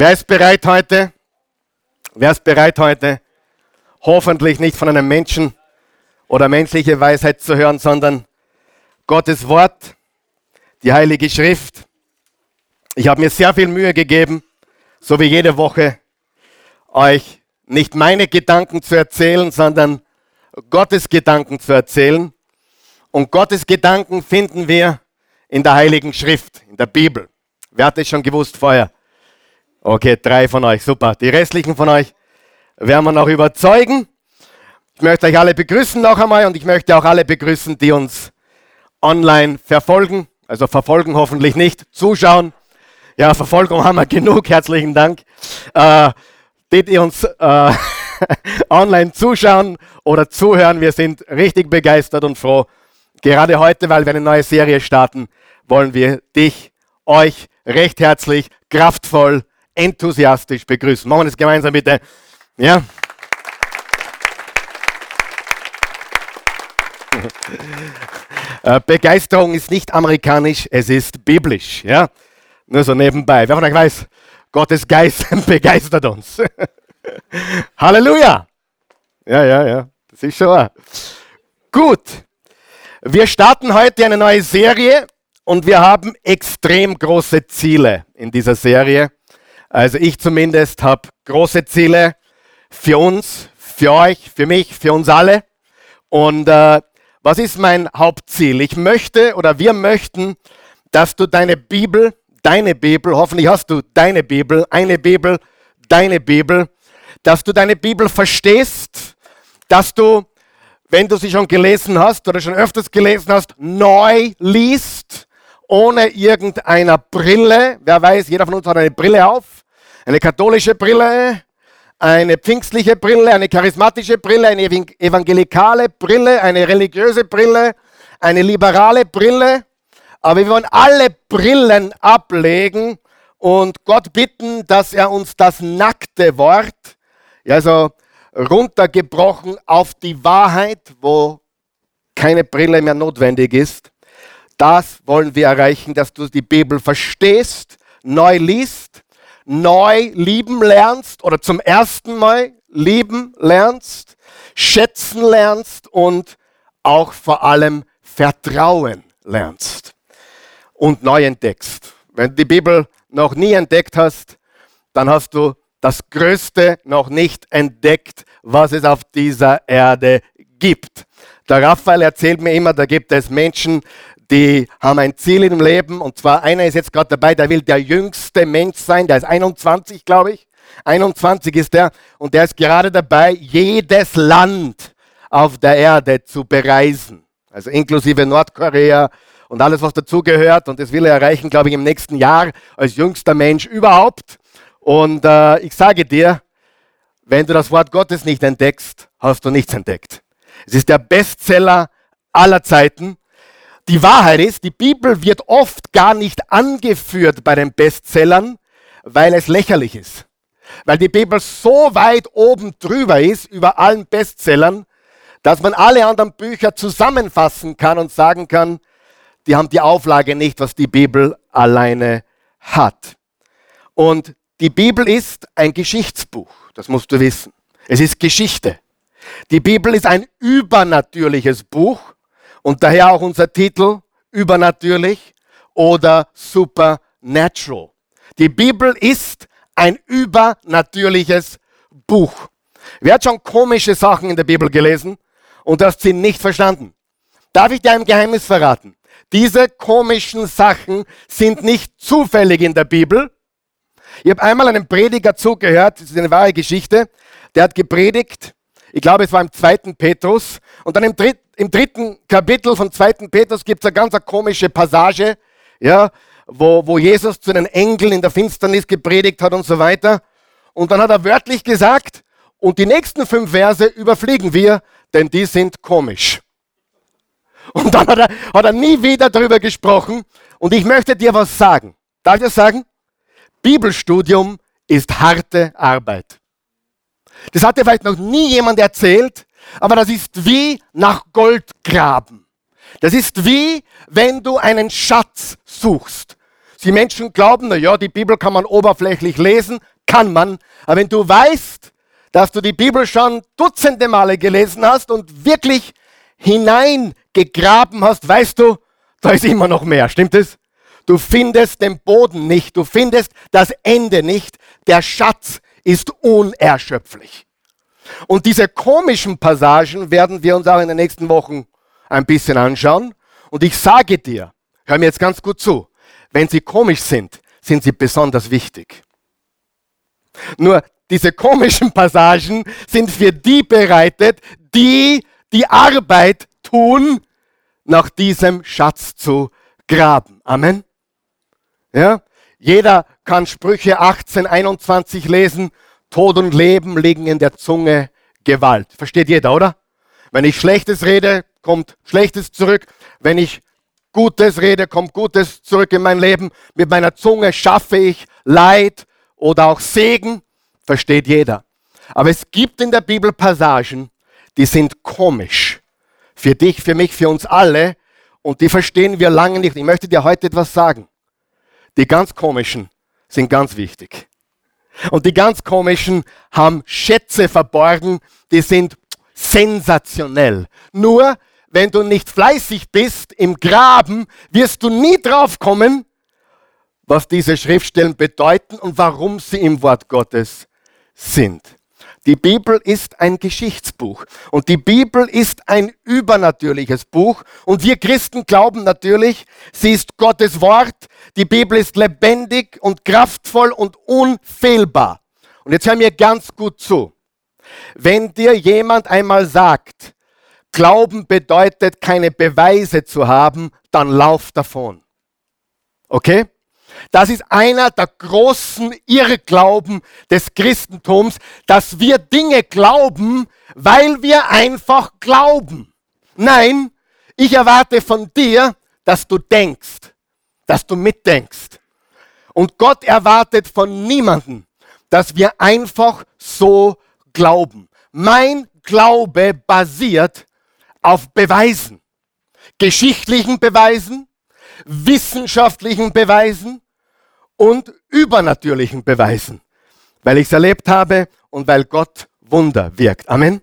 Wer ist bereit heute? Wer ist bereit heute? Hoffentlich nicht von einem Menschen oder menschliche Weisheit zu hören, sondern Gottes Wort, die Heilige Schrift. Ich habe mir sehr viel Mühe gegeben, so wie jede Woche, euch nicht meine Gedanken zu erzählen, sondern Gottes Gedanken zu erzählen. Und Gottes Gedanken finden wir in der Heiligen Schrift, in der Bibel. Wer hat das schon gewusst vorher? Okay, drei von euch, super. Die restlichen von euch werden wir noch überzeugen. Ich möchte euch alle begrüßen noch einmal und ich möchte auch alle begrüßen, die uns online verfolgen. Also verfolgen hoffentlich nicht, zuschauen. Ja, Verfolgung haben wir genug, herzlichen Dank. Äh, die, die uns äh, online zuschauen oder zuhören, wir sind richtig begeistert und froh. Gerade heute, weil wir eine neue Serie starten, wollen wir dich, euch recht herzlich, kraftvoll, enthusiastisch begrüßen. Machen wir das gemeinsam bitte. Ja. Äh, Begeisterung ist nicht amerikanisch, es ist biblisch. Ja? Nur so nebenbei. Wer von euch weiß, Gottes Geist begeistert uns. Halleluja! Ja, ja, ja, das ist schon. Gut, wir starten heute eine neue Serie und wir haben extrem große Ziele in dieser Serie. Also ich zumindest habe große Ziele für uns, für euch, für mich, für uns alle. Und äh, was ist mein Hauptziel? Ich möchte oder wir möchten, dass du deine Bibel, deine Bibel, hoffentlich hast du deine Bibel, eine Bibel, deine Bibel, dass du deine Bibel verstehst, dass du, wenn du sie schon gelesen hast oder schon öfters gelesen hast, neu liest, ohne irgendeiner Brille. Wer weiß, jeder von uns hat eine Brille auf, eine katholische Brille, eine pfingstliche Brille, eine charismatische Brille, eine evangelikale Brille, eine religiöse Brille, eine liberale Brille. Aber wir wollen alle Brillen ablegen und Gott bitten, dass er uns das nackte Wort, also runtergebrochen auf die Wahrheit, wo keine Brille mehr notwendig ist, das wollen wir erreichen, dass du die Bibel verstehst, neu liest neu lieben lernst oder zum ersten Mal lieben lernst, schätzen lernst und auch vor allem vertrauen lernst und neu entdeckst. Wenn du die Bibel noch nie entdeckt hast, dann hast du das Größte noch nicht entdeckt, was es auf dieser Erde gibt. Der Raphael erzählt mir immer, da gibt es Menschen, die haben ein Ziel im Leben und zwar einer ist jetzt gerade dabei, der will der jüngste Mensch sein, der ist 21, glaube ich. 21 ist der und der ist gerade dabei, jedes Land auf der Erde zu bereisen. Also inklusive Nordkorea und alles, was dazugehört. Und das will er erreichen, glaube ich, im nächsten Jahr als jüngster Mensch überhaupt. Und äh, ich sage dir, wenn du das Wort Gottes nicht entdeckst, hast du nichts entdeckt. Es ist der Bestseller aller Zeiten. Die Wahrheit ist, die Bibel wird oft gar nicht angeführt bei den Bestsellern, weil es lächerlich ist. Weil die Bibel so weit oben drüber ist über allen Bestsellern, dass man alle anderen Bücher zusammenfassen kann und sagen kann, die haben die Auflage nicht, was die Bibel alleine hat. Und die Bibel ist ein Geschichtsbuch, das musst du wissen. Es ist Geschichte. Die Bibel ist ein übernatürliches Buch und daher auch unser Titel übernatürlich oder supernatural. Die Bibel ist ein übernatürliches Buch. Wer hat schon komische Sachen in der Bibel gelesen und das sie nicht verstanden? Darf ich dir ein Geheimnis verraten? Diese komischen Sachen sind nicht zufällig in der Bibel. Ich habe einmal einem Prediger zugehört, das ist eine wahre Geschichte, der hat gepredigt, ich glaube es war im zweiten Petrus, und dann im dritten, im dritten Kapitel von 2. Petrus gibt es eine ganz komische Passage, ja, wo, wo Jesus zu den Engeln in der Finsternis gepredigt hat und so weiter. Und dann hat er wörtlich gesagt, und die nächsten fünf Verse überfliegen wir, denn die sind komisch. Und dann hat er, hat er nie wieder darüber gesprochen. Und ich möchte dir was sagen. Darf ich das sagen? Bibelstudium ist harte Arbeit. Das hat dir vielleicht noch nie jemand erzählt, aber das ist wie nach Gold graben. Das ist wie, wenn du einen Schatz suchst. Sie Menschen glauben, na ja, die Bibel kann man oberflächlich lesen, kann man. Aber wenn du weißt, dass du die Bibel schon dutzende Male gelesen hast und wirklich hineingegraben hast, weißt du, da ist immer noch mehr. Stimmt es? Du findest den Boden nicht, du findest das Ende nicht. Der Schatz ist unerschöpflich. Und diese komischen Passagen werden wir uns auch in den nächsten Wochen ein bisschen anschauen. Und ich sage dir, hör mir jetzt ganz gut zu, wenn sie komisch sind, sind sie besonders wichtig. Nur diese komischen Passagen sind für die bereitet, die die Arbeit tun, nach diesem Schatz zu graben. Amen. Ja? Jeder kann Sprüche 18, 21 lesen. Tod und Leben liegen in der Zunge Gewalt. Versteht jeder, oder? Wenn ich Schlechtes rede, kommt Schlechtes zurück. Wenn ich Gutes rede, kommt Gutes zurück in mein Leben. Mit meiner Zunge schaffe ich Leid oder auch Segen. Versteht jeder. Aber es gibt in der Bibel Passagen, die sind komisch. Für dich, für mich, für uns alle. Und die verstehen wir lange nicht. Ich möchte dir heute etwas sagen. Die ganz komischen sind ganz wichtig. Und die ganz komischen haben Schätze verborgen, die sind sensationell. Nur wenn du nicht fleißig bist im Graben, wirst du nie drauf kommen, was diese Schriftstellen bedeuten und warum sie im Wort Gottes sind. Die Bibel ist ein Geschichtsbuch und die Bibel ist ein übernatürliches Buch und wir Christen glauben natürlich, sie ist Gottes Wort, die Bibel ist lebendig und kraftvoll und unfehlbar. Und jetzt hör mir ganz gut zu. Wenn dir jemand einmal sagt, Glauben bedeutet keine Beweise zu haben, dann lauf davon. Okay? Das ist einer der großen Irrglauben des Christentums, dass wir Dinge glauben, weil wir einfach glauben. Nein, ich erwarte von dir, dass du denkst, dass du mitdenkst. Und Gott erwartet von niemandem, dass wir einfach so glauben. Mein Glaube basiert auf Beweisen, geschichtlichen Beweisen, wissenschaftlichen Beweisen und übernatürlichen Beweisen, weil ich es erlebt habe und weil Gott Wunder wirkt. Amen.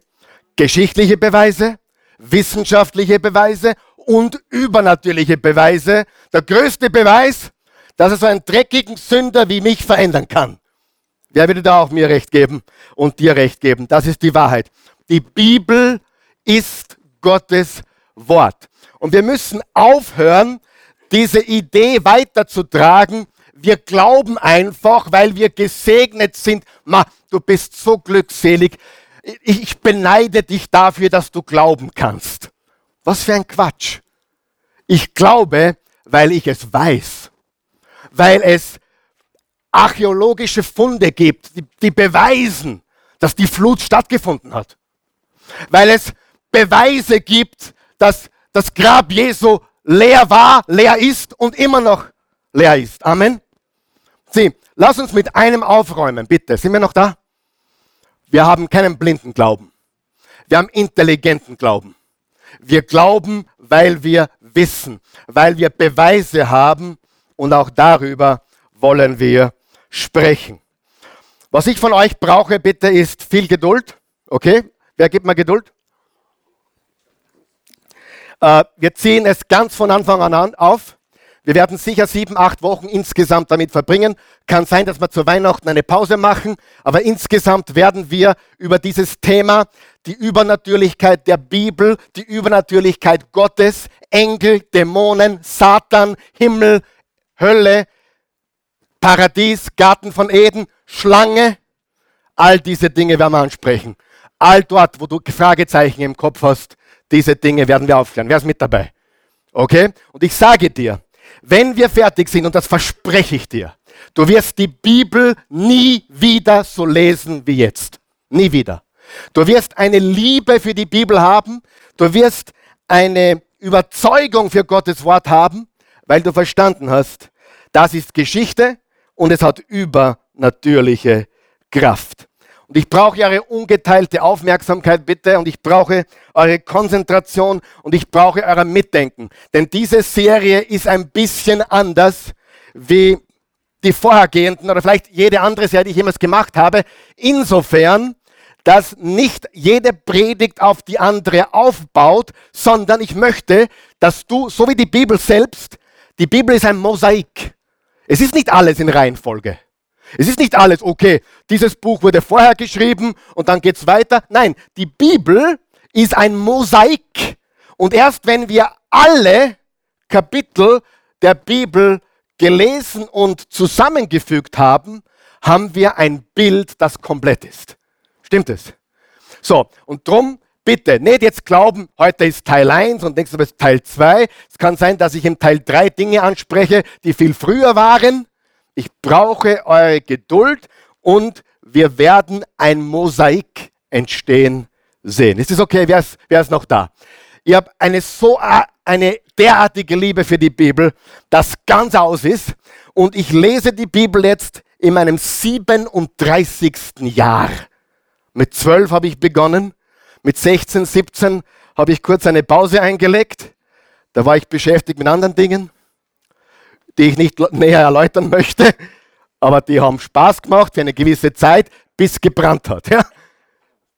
Geschichtliche Beweise, wissenschaftliche Beweise und übernatürliche Beweise. Der größte Beweis, dass er so einen dreckigen Sünder wie mich verändern kann. Wer würde da auch mir recht geben und dir recht geben? Das ist die Wahrheit. Die Bibel ist Gottes Wort. Und wir müssen aufhören, diese Idee weiterzutragen. Wir glauben einfach, weil wir gesegnet sind. Ma, du bist so glückselig. Ich beneide dich dafür, dass du glauben kannst. Was für ein Quatsch. Ich glaube, weil ich es weiß. Weil es archäologische Funde gibt, die, beweisen, dass die Flut stattgefunden hat. Weil es Beweise gibt, dass das Grab Jesu leer war, leer ist und immer noch leer ist. Amen. Sieh, lass uns mit einem aufräumen, bitte. Sind wir noch da? Wir haben keinen blinden Glauben. Wir haben intelligenten Glauben. Wir glauben, weil wir wissen, weil wir Beweise haben und auch darüber wollen wir sprechen. Was ich von euch brauche, bitte, ist viel Geduld. Okay? Wer gibt mir Geduld? Äh, wir ziehen es ganz von Anfang an auf. Wir werden sicher sieben, acht Wochen insgesamt damit verbringen. Kann sein, dass wir zu Weihnachten eine Pause machen, aber insgesamt werden wir über dieses Thema, die Übernatürlichkeit der Bibel, die Übernatürlichkeit Gottes, Engel, Dämonen, Satan, Himmel, Hölle, Paradies, Garten von Eden, Schlange, all diese Dinge werden wir ansprechen. All dort, wo du Fragezeichen im Kopf hast, diese Dinge werden wir aufklären. Wer ist mit dabei? Okay? Und ich sage dir, wenn wir fertig sind, und das verspreche ich dir, du wirst die Bibel nie wieder so lesen wie jetzt. Nie wieder. Du wirst eine Liebe für die Bibel haben. Du wirst eine Überzeugung für Gottes Wort haben, weil du verstanden hast, das ist Geschichte und es hat übernatürliche Kraft. Und ich brauche eure ungeteilte Aufmerksamkeit bitte und ich brauche eure Konzentration und ich brauche euer Mitdenken. Denn diese Serie ist ein bisschen anders wie die vorhergehenden oder vielleicht jede andere Serie, die ich jemals gemacht habe. Insofern, dass nicht jede Predigt auf die andere aufbaut, sondern ich möchte, dass du, so wie die Bibel selbst, die Bibel ist ein Mosaik. Es ist nicht alles in Reihenfolge. Es ist nicht alles, okay, dieses Buch wurde vorher geschrieben und dann geht es weiter. Nein, die Bibel ist ein Mosaik. Und erst wenn wir alle Kapitel der Bibel gelesen und zusammengefügt haben, haben wir ein Bild, das komplett ist. Stimmt es? So, und drum bitte nicht jetzt glauben, heute ist Teil 1 und nächstes Mal ist Teil 2. Es kann sein, dass ich im Teil 3 Dinge anspreche, die viel früher waren. Ich brauche eure Geduld und wir werden ein Mosaik entstehen sehen. Ist es okay? Wer ist, wer ist noch da? Ich habe eine so eine derartige Liebe für die Bibel, das ganz aus ist. Und ich lese die Bibel jetzt in meinem 37. Jahr. Mit 12 habe ich begonnen. Mit 16, 17 habe ich kurz eine Pause eingelegt. Da war ich beschäftigt mit anderen Dingen, die ich nicht näher erläutern möchte. Aber die haben Spaß gemacht für eine gewisse Zeit, bis es gebrannt hat. Ja?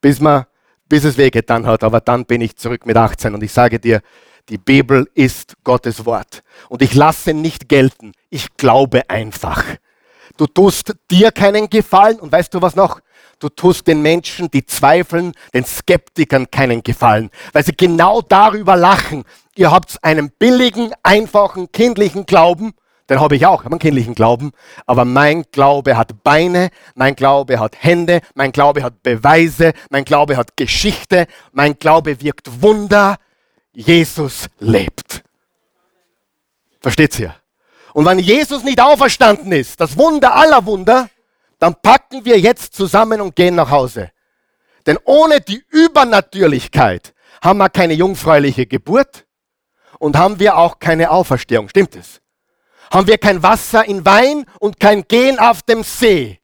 Bis, man, bis es wehgetan hat. Aber dann bin ich zurück mit 18 und ich sage dir, die Bibel ist Gottes Wort. Und ich lasse nicht gelten. Ich glaube einfach. Du tust dir keinen Gefallen und weißt du was noch? Du tust den Menschen, die zweifeln, den Skeptikern keinen Gefallen, weil sie genau darüber lachen. Ihr habt einen billigen, einfachen, kindlichen Glauben, den habe ich auch, einen kindlichen Glauben, aber mein Glaube hat Beine, mein Glaube hat Hände, mein Glaube hat Beweise, mein Glaube hat Geschichte, mein Glaube wirkt Wunder, Jesus lebt. Versteht's ihr? Und wenn Jesus nicht auferstanden ist, das Wunder aller Wunder, dann packen wir jetzt zusammen und gehen nach Hause. Denn ohne die Übernatürlichkeit haben wir keine jungfräuliche Geburt und haben wir auch keine Auferstehung. Stimmt es? Haben wir kein Wasser in Wein und kein Gehen auf dem See.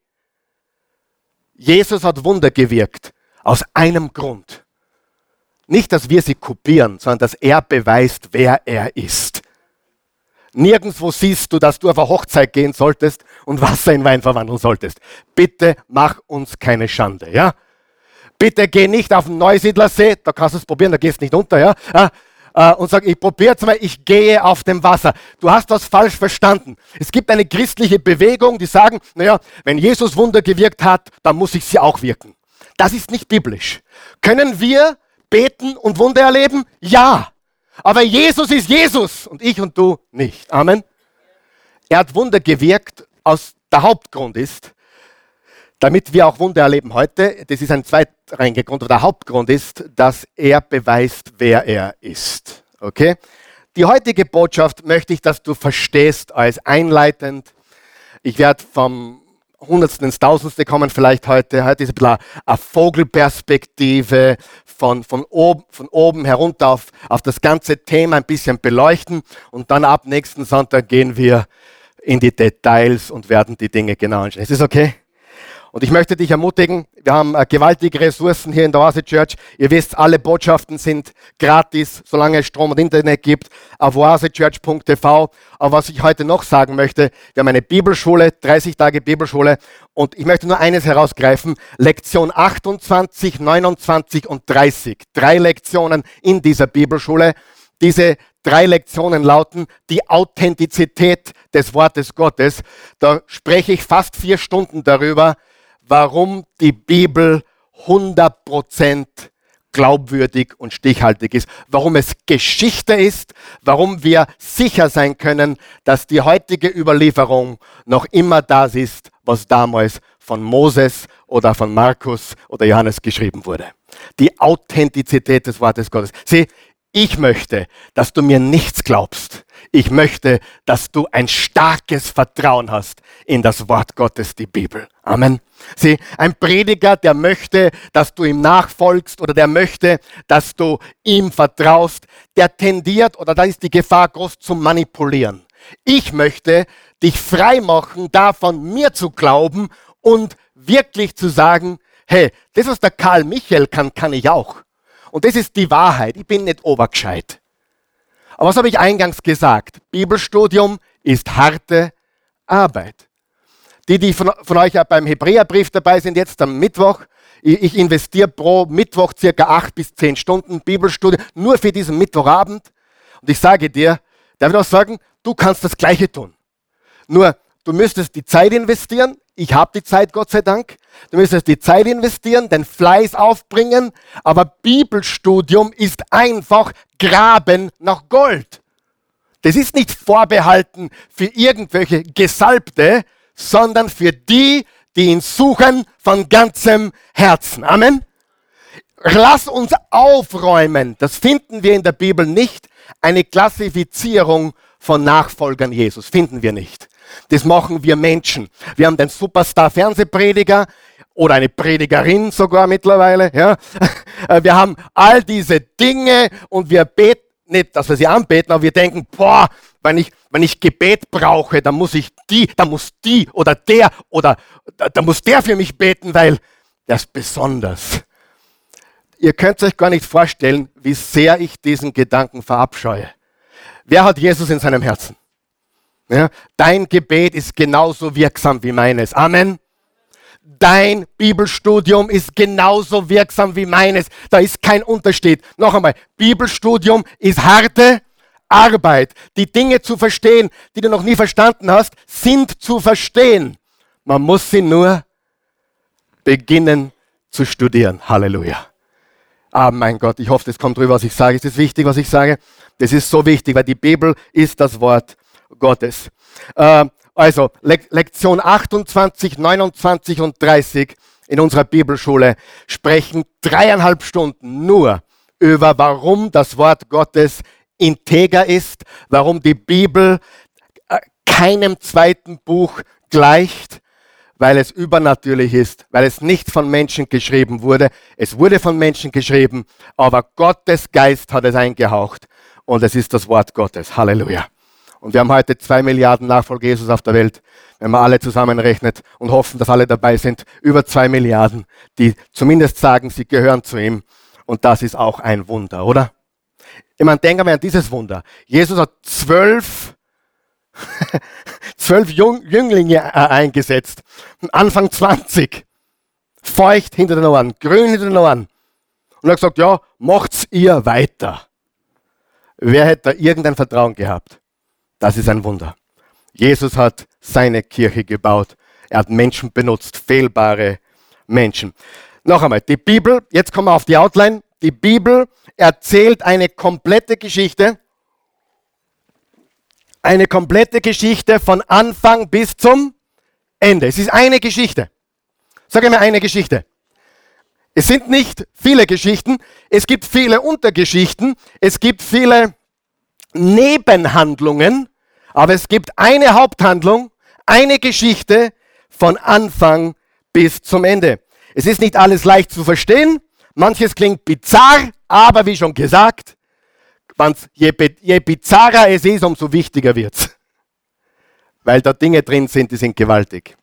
Jesus hat Wunder gewirkt aus einem Grund. Nicht, dass wir sie kopieren, sondern dass er beweist, wer er ist. Nirgendwo siehst du, dass du auf eine Hochzeit gehen solltest und Wasser in Wein verwandeln solltest. Bitte mach uns keine Schande, ja? Bitte geh nicht auf den Neusiedlersee, da kannst du es probieren, da gehst du nicht unter, ja? Äh, und sag, ich probiere jetzt mal, ich gehe auf dem Wasser. Du hast das falsch verstanden. Es gibt eine christliche Bewegung, die sagen, naja, wenn Jesus Wunder gewirkt hat, dann muss ich sie auch wirken. Das ist nicht biblisch. Können wir beten und Wunder erleben? Ja. Aber Jesus ist Jesus und ich und du nicht. Amen. Er hat Wunder gewirkt, aus der Hauptgrund ist, damit wir auch Wunder erleben heute, das ist ein zweitrangiger Grund, aber der Hauptgrund ist, dass er beweist, wer er ist. Okay? Die heutige Botschaft möchte ich, dass du verstehst als einleitend. Ich werde vom Hundertsten ins Tausendste kommen vielleicht heute. Heute ist ein bisschen eine Vogelperspektive von, von, oben, von oben herunter auf, auf das ganze Thema ein bisschen beleuchten und dann ab nächsten Sonntag gehen wir in die Details und werden die Dinge genau anschauen. Ist das okay? Und ich möchte dich ermutigen, wir haben äh, gewaltige Ressourcen hier in der Oase Church. Ihr wisst, alle Botschaften sind gratis, solange es Strom und Internet gibt, auf oasechurch.tv. Aber was ich heute noch sagen möchte, wir haben eine Bibelschule, 30 Tage Bibelschule. Und ich möchte nur eines herausgreifen, Lektion 28, 29 und 30. Drei Lektionen in dieser Bibelschule. Diese drei Lektionen lauten die Authentizität des Wortes Gottes. Da spreche ich fast vier Stunden darüber, warum die Bibel 100% glaubwürdig und stichhaltig ist, warum es Geschichte ist, warum wir sicher sein können, dass die heutige Überlieferung noch immer das ist, was damals von Moses oder von Markus oder Johannes geschrieben wurde. Die Authentizität des Wortes Gottes. Sieh, ich möchte, dass du mir nichts glaubst. Ich möchte, dass du ein starkes Vertrauen hast in das Wort Gottes, die Bibel. Amen. Sieh, ein Prediger, der möchte, dass du ihm nachfolgst oder der möchte, dass du ihm vertraust, der tendiert oder da ist die Gefahr groß zum Manipulieren. Ich möchte dich frei machen, davon mir zu glauben und wirklich zu sagen, hey, das, was der Karl Michael kann, kann ich auch. Und das ist die Wahrheit. Ich bin nicht obergescheit. Aber was habe ich eingangs gesagt? Bibelstudium ist harte Arbeit. Die, die von, von euch ja beim Hebräerbrief dabei sind, jetzt am Mittwoch, ich, ich investiere pro Mittwoch circa acht bis zehn Stunden Bibelstudie nur für diesen Mittwochabend. Und ich sage dir, der wird auch sagen, du kannst das Gleiche tun. Nur, du müsstest die Zeit investieren. Ich habe die Zeit, Gott sei Dank. Du müsstest die Zeit investieren, den Fleiß aufbringen. Aber Bibelstudium ist einfach Graben nach Gold. Das ist nicht vorbehalten für irgendwelche Gesalbte, sondern für die, die ihn suchen von ganzem Herzen. Amen. Lass uns aufräumen, das finden wir in der Bibel nicht, eine Klassifizierung von Nachfolgern Jesus, finden wir nicht. Das machen wir Menschen. Wir haben den Superstar-Fernsehprediger oder eine Predigerin sogar mittlerweile. Ja. Wir haben all diese Dinge und wir beten nicht, dass wir sie anbeten, aber wir denken, boah, wenn ich, wenn ich Gebet brauche, dann muss ich die, dann muss die oder der oder da muss der für mich beten, weil der ist besonders. Ihr könnt euch gar nicht vorstellen, wie sehr ich diesen Gedanken verabscheue. Wer hat Jesus in seinem Herzen? Ja, dein Gebet ist genauso wirksam wie meines. Amen. Dein Bibelstudium ist genauso wirksam wie meines. Da ist kein Unterschied. Noch einmal, Bibelstudium ist harte Arbeit. Die Dinge zu verstehen, die du noch nie verstanden hast, sind zu verstehen. Man muss sie nur beginnen zu studieren. Halleluja. Ah, mein Gott, ich hoffe, das kommt drüber, was ich sage. Ist das wichtig, was ich sage? Das ist so wichtig, weil die Bibel ist das Wort Gottes. Äh, also, Le Lektion 28, 29 und 30 in unserer Bibelschule sprechen dreieinhalb Stunden nur über, warum das Wort Gottes integer ist, warum die Bibel äh, keinem zweiten Buch gleicht, weil es übernatürlich ist, weil es nicht von Menschen geschrieben wurde. Es wurde von Menschen geschrieben, aber Gottes Geist hat es eingehaucht und es ist das Wort Gottes. Halleluja. Und wir haben heute zwei Milliarden Nachfolger Jesus auf der Welt, wenn man alle zusammenrechnet und hoffen, dass alle dabei sind. Über zwei Milliarden, die zumindest sagen, sie gehören zu ihm. Und das ist auch ein Wunder, oder? Ich meine, denken wir an dieses Wunder. Jesus hat zwölf, zwölf Jünglinge äh, eingesetzt. Anfang 20. Feucht hinter den Ohren, grün hinter den Ohren. Und er hat gesagt, ja, macht's ihr weiter. Wer hätte da irgendein Vertrauen gehabt? Das ist ein Wunder. Jesus hat seine Kirche gebaut. Er hat Menschen benutzt, fehlbare Menschen. Noch einmal, die Bibel, jetzt kommen wir auf die Outline. Die Bibel erzählt eine komplette Geschichte. Eine komplette Geschichte von Anfang bis zum Ende. Es ist eine Geschichte. Sag mir eine Geschichte. Es sind nicht viele Geschichten, es gibt viele Untergeschichten, es gibt viele Nebenhandlungen, aber es gibt eine Haupthandlung, eine Geschichte von Anfang bis zum Ende. Es ist nicht alles leicht zu verstehen, manches klingt bizarr, aber wie schon gesagt, je, je bizarrer es ist, umso wichtiger wird es. Weil da Dinge drin sind, die sind gewaltig.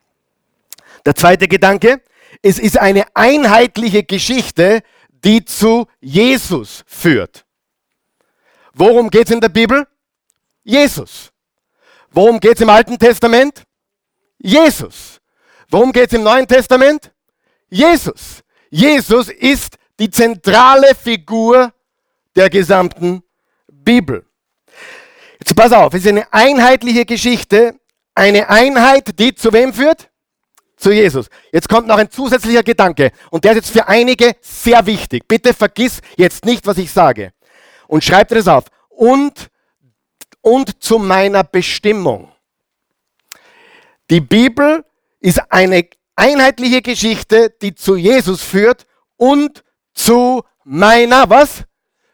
Der zweite Gedanke, es ist eine einheitliche Geschichte, die zu Jesus führt. Worum geht es in der Bibel? Jesus. Worum geht es im Alten Testament? Jesus. Worum geht es im Neuen Testament? Jesus. Jesus ist die zentrale Figur der gesamten Bibel. Jetzt pass auf, es ist eine einheitliche Geschichte, eine Einheit, die zu wem führt? Zu Jesus. Jetzt kommt noch ein zusätzlicher Gedanke und der ist jetzt für einige sehr wichtig. Bitte vergiss jetzt nicht, was ich sage und schreib dir das auf. Und, und zu meiner Bestimmung. Die Bibel ist eine einheitliche Geschichte, die zu Jesus führt und zu meiner was?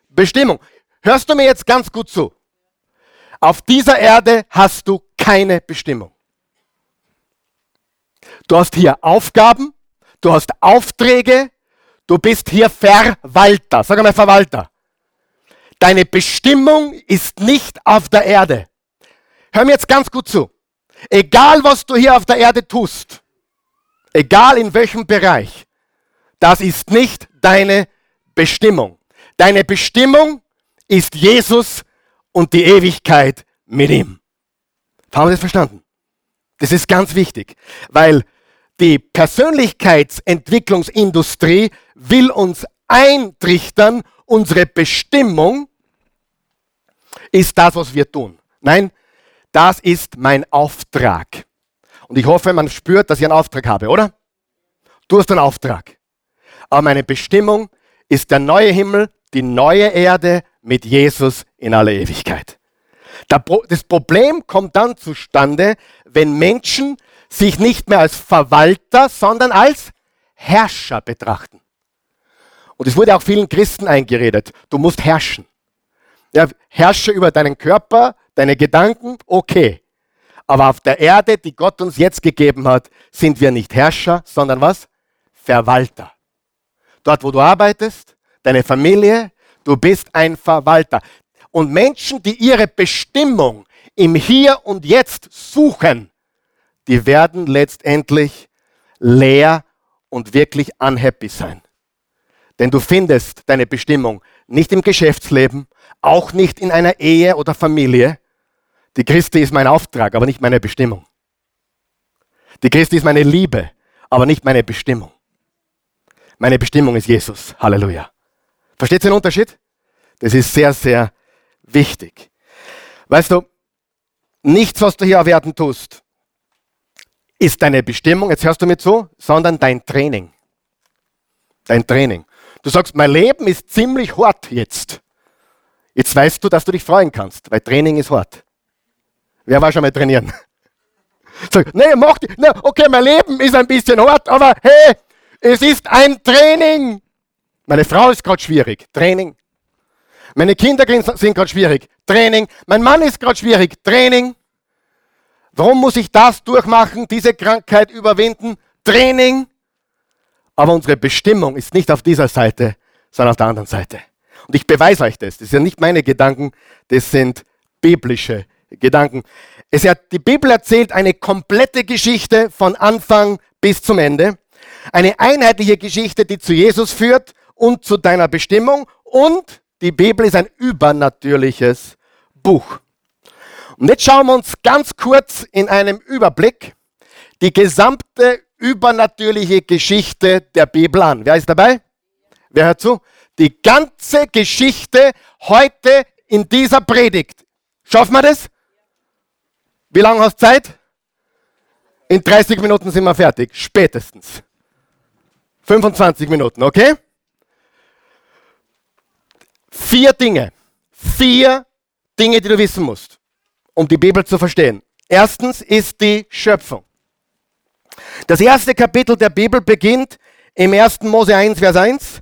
Bestimmung. Hörst du mir jetzt ganz gut zu? Auf dieser Erde hast du keine Bestimmung. Du hast hier Aufgaben, du hast Aufträge, du bist hier Verwalter. Sag mal Verwalter. Deine Bestimmung ist nicht auf der Erde. Hör mir jetzt ganz gut zu. Egal was du hier auf der Erde tust, egal in welchem Bereich, das ist nicht deine Bestimmung. Deine Bestimmung ist Jesus und die Ewigkeit mit ihm. Haben wir das verstanden? Das ist ganz wichtig, weil die Persönlichkeitsentwicklungsindustrie will uns eintrichtern, unsere Bestimmung ist das, was wir tun. Nein, das ist mein Auftrag. Und ich hoffe, man spürt, dass ich einen Auftrag habe, oder? Du hast einen Auftrag. Aber meine Bestimmung ist der neue Himmel, die neue Erde mit Jesus in aller Ewigkeit. Das Problem kommt dann zustande, wenn Menschen sich nicht mehr als Verwalter, sondern als Herrscher betrachten. Und es wurde auch vielen Christen eingeredet, du musst herrschen. Ja, herrsche über deinen Körper, deine Gedanken, okay. Aber auf der Erde, die Gott uns jetzt gegeben hat, sind wir nicht Herrscher, sondern was? Verwalter. Dort, wo du arbeitest, deine Familie, du bist ein Verwalter. Und Menschen, die ihre Bestimmung im Hier und Jetzt suchen, die werden letztendlich leer und wirklich unhappy sein. Denn du findest deine Bestimmung nicht im Geschäftsleben, auch nicht in einer Ehe oder Familie. Die Christi ist mein Auftrag, aber nicht meine Bestimmung. Die Christi ist meine Liebe, aber nicht meine Bestimmung. Meine Bestimmung ist Jesus. Halleluja. Versteht ihr den Unterschied? Das ist sehr, sehr wichtig. Weißt du, nichts, was du hier erwerten tust, ist deine Bestimmung, jetzt hörst du mir zu, sondern dein Training. Dein Training. Du sagst, mein Leben ist ziemlich hart jetzt. Jetzt weißt du, dass du dich freuen kannst, weil Training ist hart. Wer war schon mal trainieren? Sag, nee, mach nee, okay, mein Leben ist ein bisschen hart, aber hey, es ist ein Training. Meine Frau ist gerade schwierig, Training. Meine Kinder sind gerade schwierig, Training. Mein Mann ist gerade schwierig, Training. Warum muss ich das durchmachen, diese Krankheit überwinden? Training. Aber unsere Bestimmung ist nicht auf dieser Seite, sondern auf der anderen Seite. Und ich beweise euch das. Das sind nicht meine Gedanken, das sind biblische Gedanken. Es hat, die Bibel erzählt eine komplette Geschichte von Anfang bis zum Ende. Eine einheitliche Geschichte, die zu Jesus führt und zu deiner Bestimmung. Und die Bibel ist ein übernatürliches Buch. Und jetzt schauen wir uns ganz kurz in einem Überblick die gesamte übernatürliche Geschichte der Bibel an. Wer ist dabei? Wer hört zu? Die ganze Geschichte heute in dieser Predigt. Schaffen wir das? Wie lange hast du Zeit? In 30 Minuten sind wir fertig, spätestens. 25 Minuten, okay? Vier Dinge. Vier Dinge, die du wissen musst, um die Bibel zu verstehen. Erstens ist die Schöpfung. Das erste Kapitel der Bibel beginnt im 1. Mose 1, Vers 1.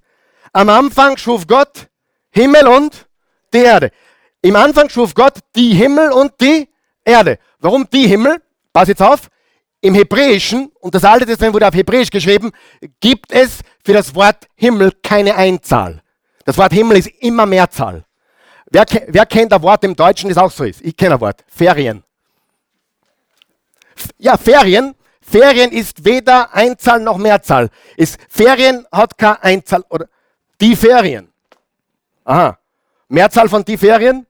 Am Anfang schuf Gott Himmel und die Erde. Im Anfang schuf Gott die Himmel und die Erde. Warum die Himmel? Pass jetzt auf. Im Hebräischen, und das Alte Testament wurde auf Hebräisch geschrieben, gibt es für das Wort Himmel keine Einzahl. Das Wort Himmel ist immer Mehrzahl. Wer, wer kennt ein Wort im Deutschen, das auch so ist? Ich kenne ein Wort. Ferien. Ja, Ferien Ferien ist weder Einzahl noch Mehrzahl. Ist, Ferien hat keine Einzahl. Oder die Ferien. Aha. Mehrzahl von die Ferien?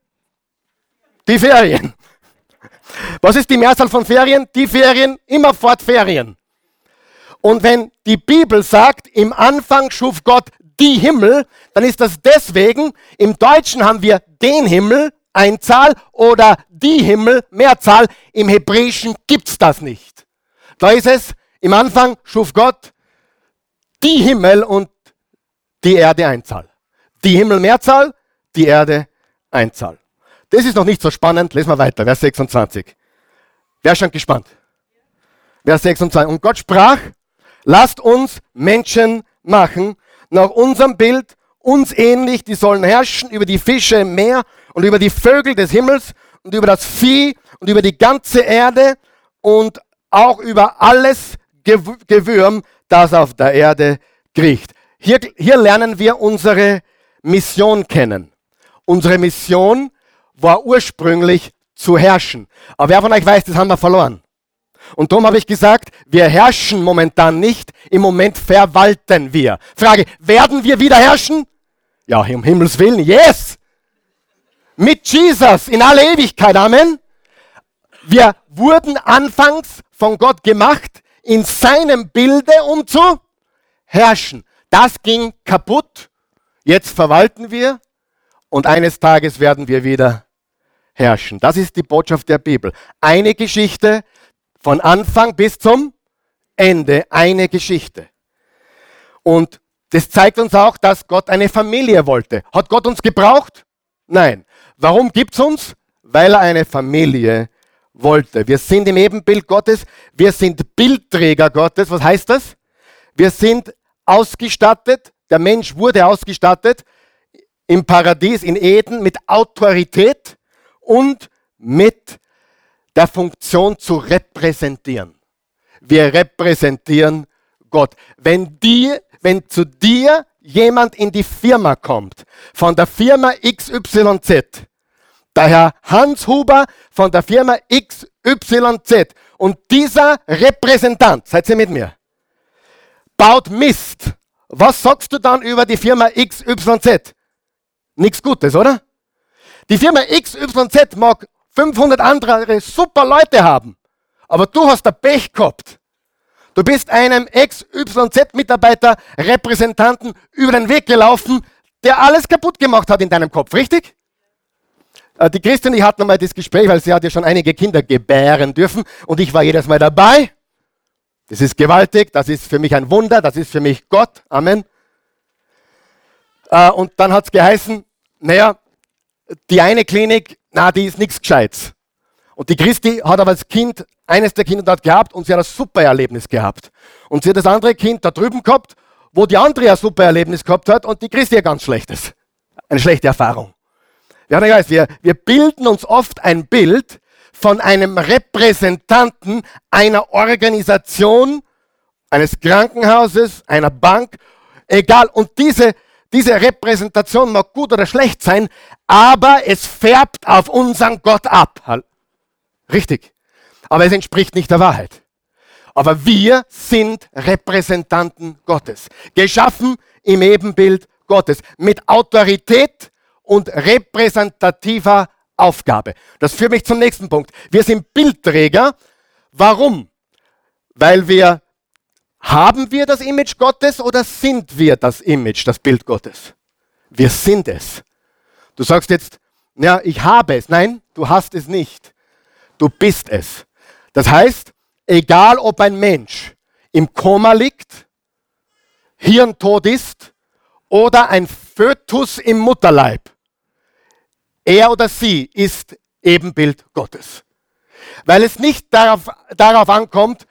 Die Ferien. Was ist die Mehrzahl von Ferien? Die Ferien, immer fort Ferien. Und wenn die Bibel sagt, im Anfang schuf Gott die Himmel, dann ist das deswegen, im Deutschen haben wir den Himmel, Einzahl, oder die Himmel, Mehrzahl. Im Hebräischen gibt es das nicht. Da ist es, im Anfang schuf Gott die Himmel und die Erde Einzahl. Die Himmel Mehrzahl, die Erde Einzahl. Das ist noch nicht so spannend. Lesen wir weiter, Vers 26. Wer ist schon gespannt? Vers 26. Und Gott sprach, lasst uns Menschen machen, nach unserem Bild, uns ähnlich, die sollen herrschen über die Fische im Meer und über die Vögel des Himmels und über das Vieh und über die ganze Erde und auch über alles Gewürm, das auf der Erde kriecht. Hier, hier lernen wir unsere Mission kennen. Unsere Mission war ursprünglich zu herrschen. Aber wer von euch weiß, das haben wir verloren. Und darum habe ich gesagt, wir herrschen momentan nicht, im Moment verwalten wir. Frage, werden wir wieder herrschen? Ja, um Himmels Willen, yes! Mit Jesus in alle Ewigkeit, Amen. Wir wurden anfangs von Gott gemacht, in seinem Bilde, um zu herrschen. Das ging kaputt. Jetzt verwalten wir und eines Tages werden wir wieder herrschen. Das ist die Botschaft der Bibel. Eine Geschichte von Anfang bis zum Ende, eine Geschichte. Und das zeigt uns auch, dass Gott eine Familie wollte. Hat Gott uns gebraucht? Nein. Warum gibt es uns? Weil er eine Familie wollte. Wir sind im Ebenbild Gottes, wir sind Bildträger Gottes. Was heißt das? Wir sind ausgestattet, der Mensch wurde ausgestattet im Paradies, in Eden, mit Autorität und mit der Funktion zu repräsentieren. Wir repräsentieren Gott. Wenn, die, wenn zu dir jemand in die Firma kommt, von der Firma XYZ, der Herr Hans Huber von der Firma XYZ und dieser Repräsentant, seid ihr mit mir, baut Mist. Was sagst du dann über die Firma XYZ? Nichts Gutes, oder? Die Firma XYZ mag 500 andere super Leute haben, aber du hast da Pech gehabt. Du bist einem XYZ-Mitarbeiter, Repräsentanten über den Weg gelaufen, der alles kaputt gemacht hat in deinem Kopf, richtig? Äh, die Christin, die hatten einmal das Gespräch, weil sie hat ja schon einige Kinder gebären dürfen und ich war jedes Mal dabei. Das ist gewaltig, das ist für mich ein Wunder, das ist für mich Gott. Amen. Äh, und dann hat es geheißen, naja, die eine Klinik, na, die ist nichts Gescheites. Und die Christi hat aber als Kind eines der Kinder dort gehabt und sie hat ein super Erlebnis gehabt. Und sie hat das andere Kind da drüben gehabt, wo die andere ein super Erlebnis gehabt hat und die Christi ein ganz schlechtes. Eine schlechte Erfahrung. Ja, wir, wir bilden uns oft ein Bild von einem Repräsentanten einer Organisation, eines Krankenhauses, einer Bank, egal. Und diese, diese Repräsentation mag gut oder schlecht sein, aber es färbt auf unseren Gott ab. Richtig. Aber es entspricht nicht der Wahrheit. Aber wir sind Repräsentanten Gottes. Geschaffen im Ebenbild Gottes. Mit Autorität und repräsentativer Aufgabe. Das führt mich zum nächsten Punkt. Wir sind Bildträger. Warum? Weil wir, haben wir das Image Gottes oder sind wir das Image, das Bild Gottes? Wir sind es. Du sagst jetzt, ja, ich habe es. Nein, du hast es nicht. Du bist es. Das heißt, egal ob ein Mensch im Koma liegt, hirntot ist oder ein Fötus im Mutterleib, er oder sie ist Ebenbild Gottes. Weil es nicht darauf, darauf ankommt,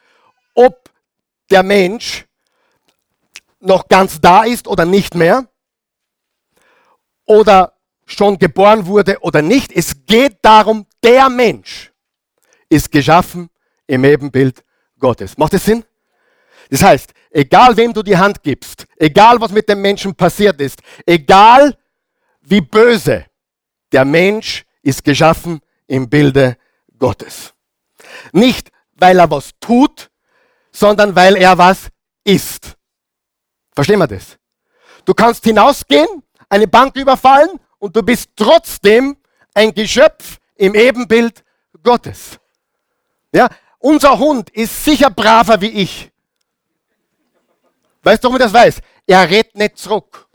ob der Mensch noch ganz da ist oder nicht mehr, oder schon geboren wurde oder nicht. Es geht darum, der Mensch ist geschaffen im Ebenbild Gottes. Macht das Sinn? Das heißt, egal wem du die Hand gibst, egal was mit dem Menschen passiert ist, egal wie böse der Mensch ist geschaffen im Bilde Gottes. Nicht, weil er was tut, sondern weil er was ist. Verstehen wir das? Du kannst hinausgehen, eine Bank überfallen und du bist trotzdem ein Geschöpf im Ebenbild Gottes. Ja, unser Hund ist sicher braver wie ich. Weißt du, warum ich das weiß? Er redet nicht zurück.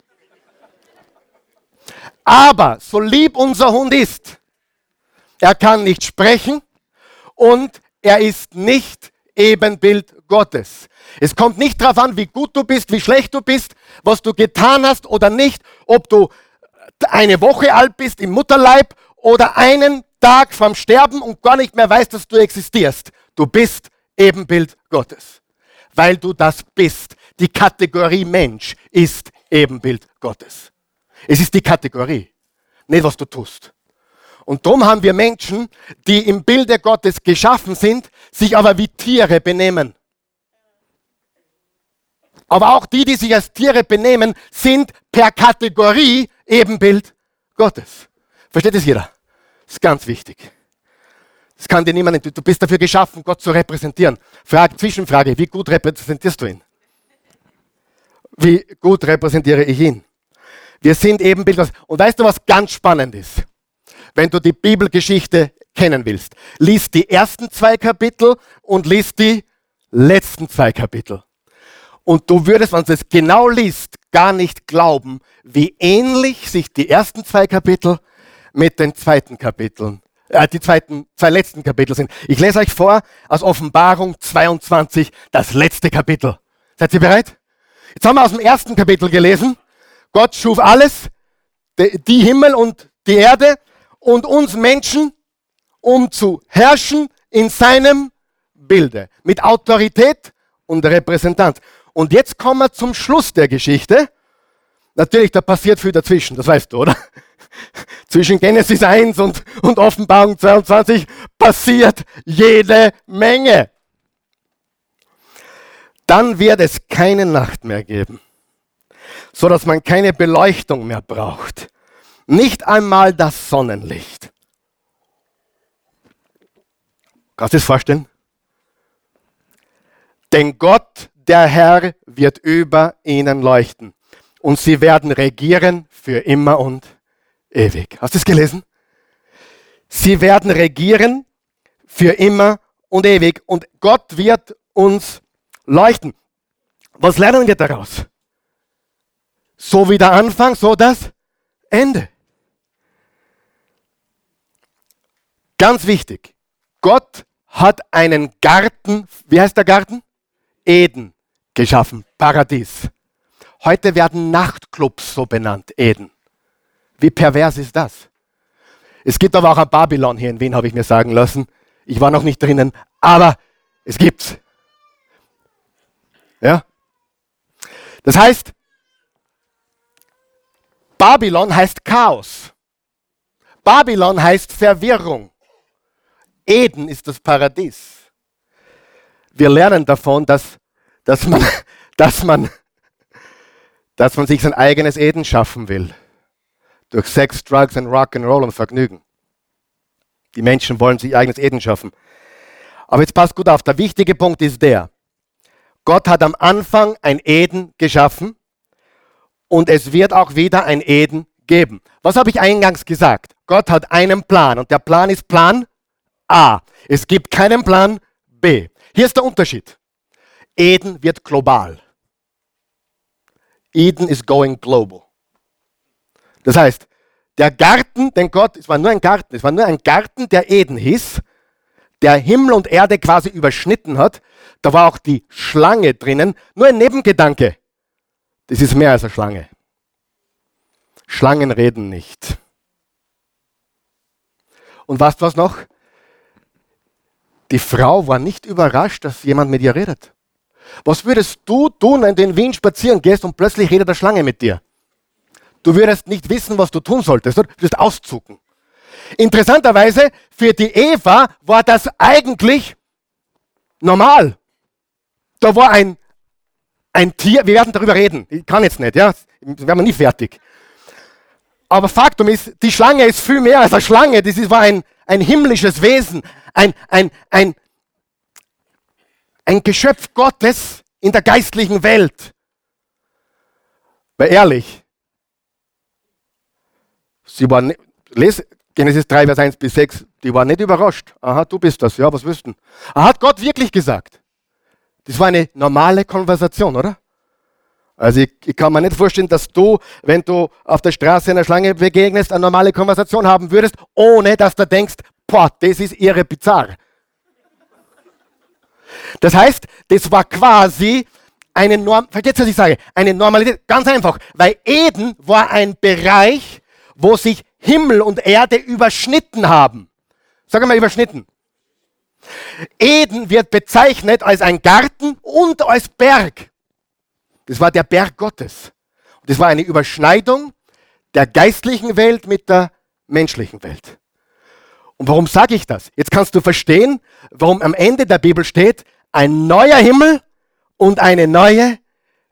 Aber so lieb unser Hund ist, er kann nicht sprechen und er ist nicht Ebenbild Gottes. Es kommt nicht darauf an, wie gut du bist, wie schlecht du bist, was du getan hast oder nicht, ob du eine Woche alt bist im Mutterleib oder einen Tag vom Sterben und gar nicht mehr weißt, dass du existierst. Du bist Ebenbild Gottes, weil du das bist. Die Kategorie Mensch ist Ebenbild Gottes. Es ist die Kategorie, nicht was du tust. Und darum haben wir Menschen, die im Bilde Gottes geschaffen sind, sich aber wie Tiere benehmen. Aber auch die, die sich als Tiere benehmen, sind per Kategorie Ebenbild Gottes. Versteht das jeder? Das ist ganz wichtig. Das kann dir niemand, du bist dafür geschaffen, Gott zu repräsentieren. Frage, Zwischenfrage, wie gut repräsentierst du ihn? Wie gut repräsentiere ich ihn? Wir sind Ebenbild. Und weißt du, was ganz spannend ist? Wenn du die Bibelgeschichte kennen willst, lies die ersten zwei Kapitel und lies die letzten zwei Kapitel. Und du würdest, wenn du es genau liest, gar nicht glauben, wie ähnlich sich die ersten zwei Kapitel mit den zweiten Kapiteln, äh, die zweiten, zwei letzten Kapitel sind. Ich lese euch vor aus Offenbarung 22, das letzte Kapitel. Seid ihr bereit? Jetzt haben wir aus dem ersten Kapitel gelesen. Gott schuf alles, die Himmel und die Erde und uns Menschen, um zu herrschen in seinem Bilde, mit Autorität und Repräsentanz. Und jetzt kommen wir zum Schluss der Geschichte. Natürlich, da passiert viel dazwischen, das weißt du, oder? Zwischen Genesis 1 und, und Offenbarung 22 passiert jede Menge. Dann wird es keine Nacht mehr geben, so dass man keine Beleuchtung mehr braucht. Nicht einmal das Sonnenlicht. Kannst du das vorstellen? Denn Gott, der Herr, wird über ihnen leuchten. Und sie werden regieren für immer und ewig. Hast du es gelesen? Sie werden regieren für immer und ewig. Und Gott wird uns leuchten. Was lernen wir daraus? So wie der Anfang, so das Ende. Ganz wichtig. Gott hat einen Garten, wie heißt der Garten? Eden geschaffen, Paradies. Heute werden Nachtclubs so benannt, Eden. Wie pervers ist das? Es gibt aber auch ein Babylon hier in Wien, habe ich mir sagen lassen. Ich war noch nicht drinnen, aber es gibt's. Ja? Das heißt, Babylon heißt Chaos. Babylon heißt Verwirrung. Eden ist das Paradies. Wir lernen davon, dass, dass, man, dass, man, dass man sich sein eigenes Eden schaffen will. Durch Sex, Drugs und Rock'n'Roll und Vergnügen. Die Menschen wollen sich ihr eigenes Eden schaffen. Aber jetzt passt gut auf, der wichtige Punkt ist der, Gott hat am Anfang ein Eden geschaffen und es wird auch wieder ein Eden geben. Was habe ich eingangs gesagt? Gott hat einen Plan und der Plan ist Plan A. Es gibt keinen Plan B. Hier ist der Unterschied. Eden wird global. Eden is going global. Das heißt, der Garten, den Gott, es war nur ein Garten, es war nur ein Garten, der Eden hieß, der Himmel und Erde quasi überschnitten hat. Da war auch die Schlange drinnen. Nur ein Nebengedanke. Das ist mehr als eine Schlange. Schlangen reden nicht. Und weißt du was noch? Die Frau war nicht überrascht, dass jemand mit ihr redet. Was würdest du tun, wenn du in Wien spazieren gehst und plötzlich redet eine Schlange mit dir? Du würdest nicht wissen, was du tun solltest. Du würdest auszucken. Interessanterweise, für die Eva war das eigentlich normal. Da war ein, ein Tier, wir werden darüber reden, ich kann jetzt nicht, ja, werden wir nie fertig. Aber Faktum ist, die Schlange ist viel mehr als eine Schlange, das war ein, ein himmlisches Wesen, ein, ein, ein, ein Geschöpf Gottes in der geistlichen Welt. Weil ehrlich, sie war, les, Genesis 3, Vers 1 bis 6, die war nicht überrascht. Aha, du bist das, ja, was wüssten? Hat Gott wirklich gesagt? Das war eine normale Konversation, oder? Also ich, ich, kann mir nicht vorstellen, dass du, wenn du auf der Straße einer Schlange begegnest, eine normale Konversation haben würdest, ohne dass du denkst, boah, das ist ihre bizarr. Das heißt, das war quasi eine Norm, vergeht was ich sage, eine Normalität, ganz einfach, weil Eden war ein Bereich, wo sich Himmel und Erde überschnitten haben. Sag mal überschnitten. Eden wird bezeichnet als ein Garten und als Berg. Das war der Berg Gottes. Das war eine Überschneidung der geistlichen Welt mit der menschlichen Welt. Und warum sage ich das? Jetzt kannst du verstehen, warum am Ende der Bibel steht, ein neuer Himmel und eine neue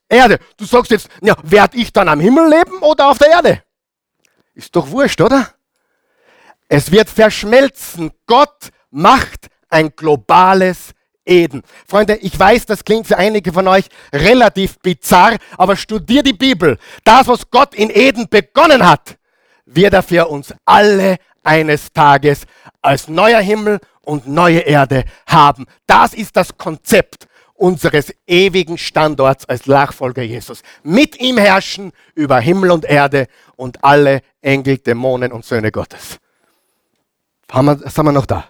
Erde. Du sagst jetzt, ja, werde ich dann am Himmel leben oder auf der Erde? Ist doch wurscht, oder? Es wird verschmelzen. Gott macht ein globales Eden. Freunde, ich weiß, das klingt für einige von euch relativ bizarr, aber studier die Bibel. Das, was Gott in Eden begonnen hat, wird er für uns alle eines Tages als neuer Himmel und neue Erde haben. Das ist das Konzept unseres ewigen Standorts als Nachfolger Jesus. Mit ihm herrschen über Himmel und Erde und alle Engel, Dämonen und Söhne Gottes. Haben wir, sind wir noch da?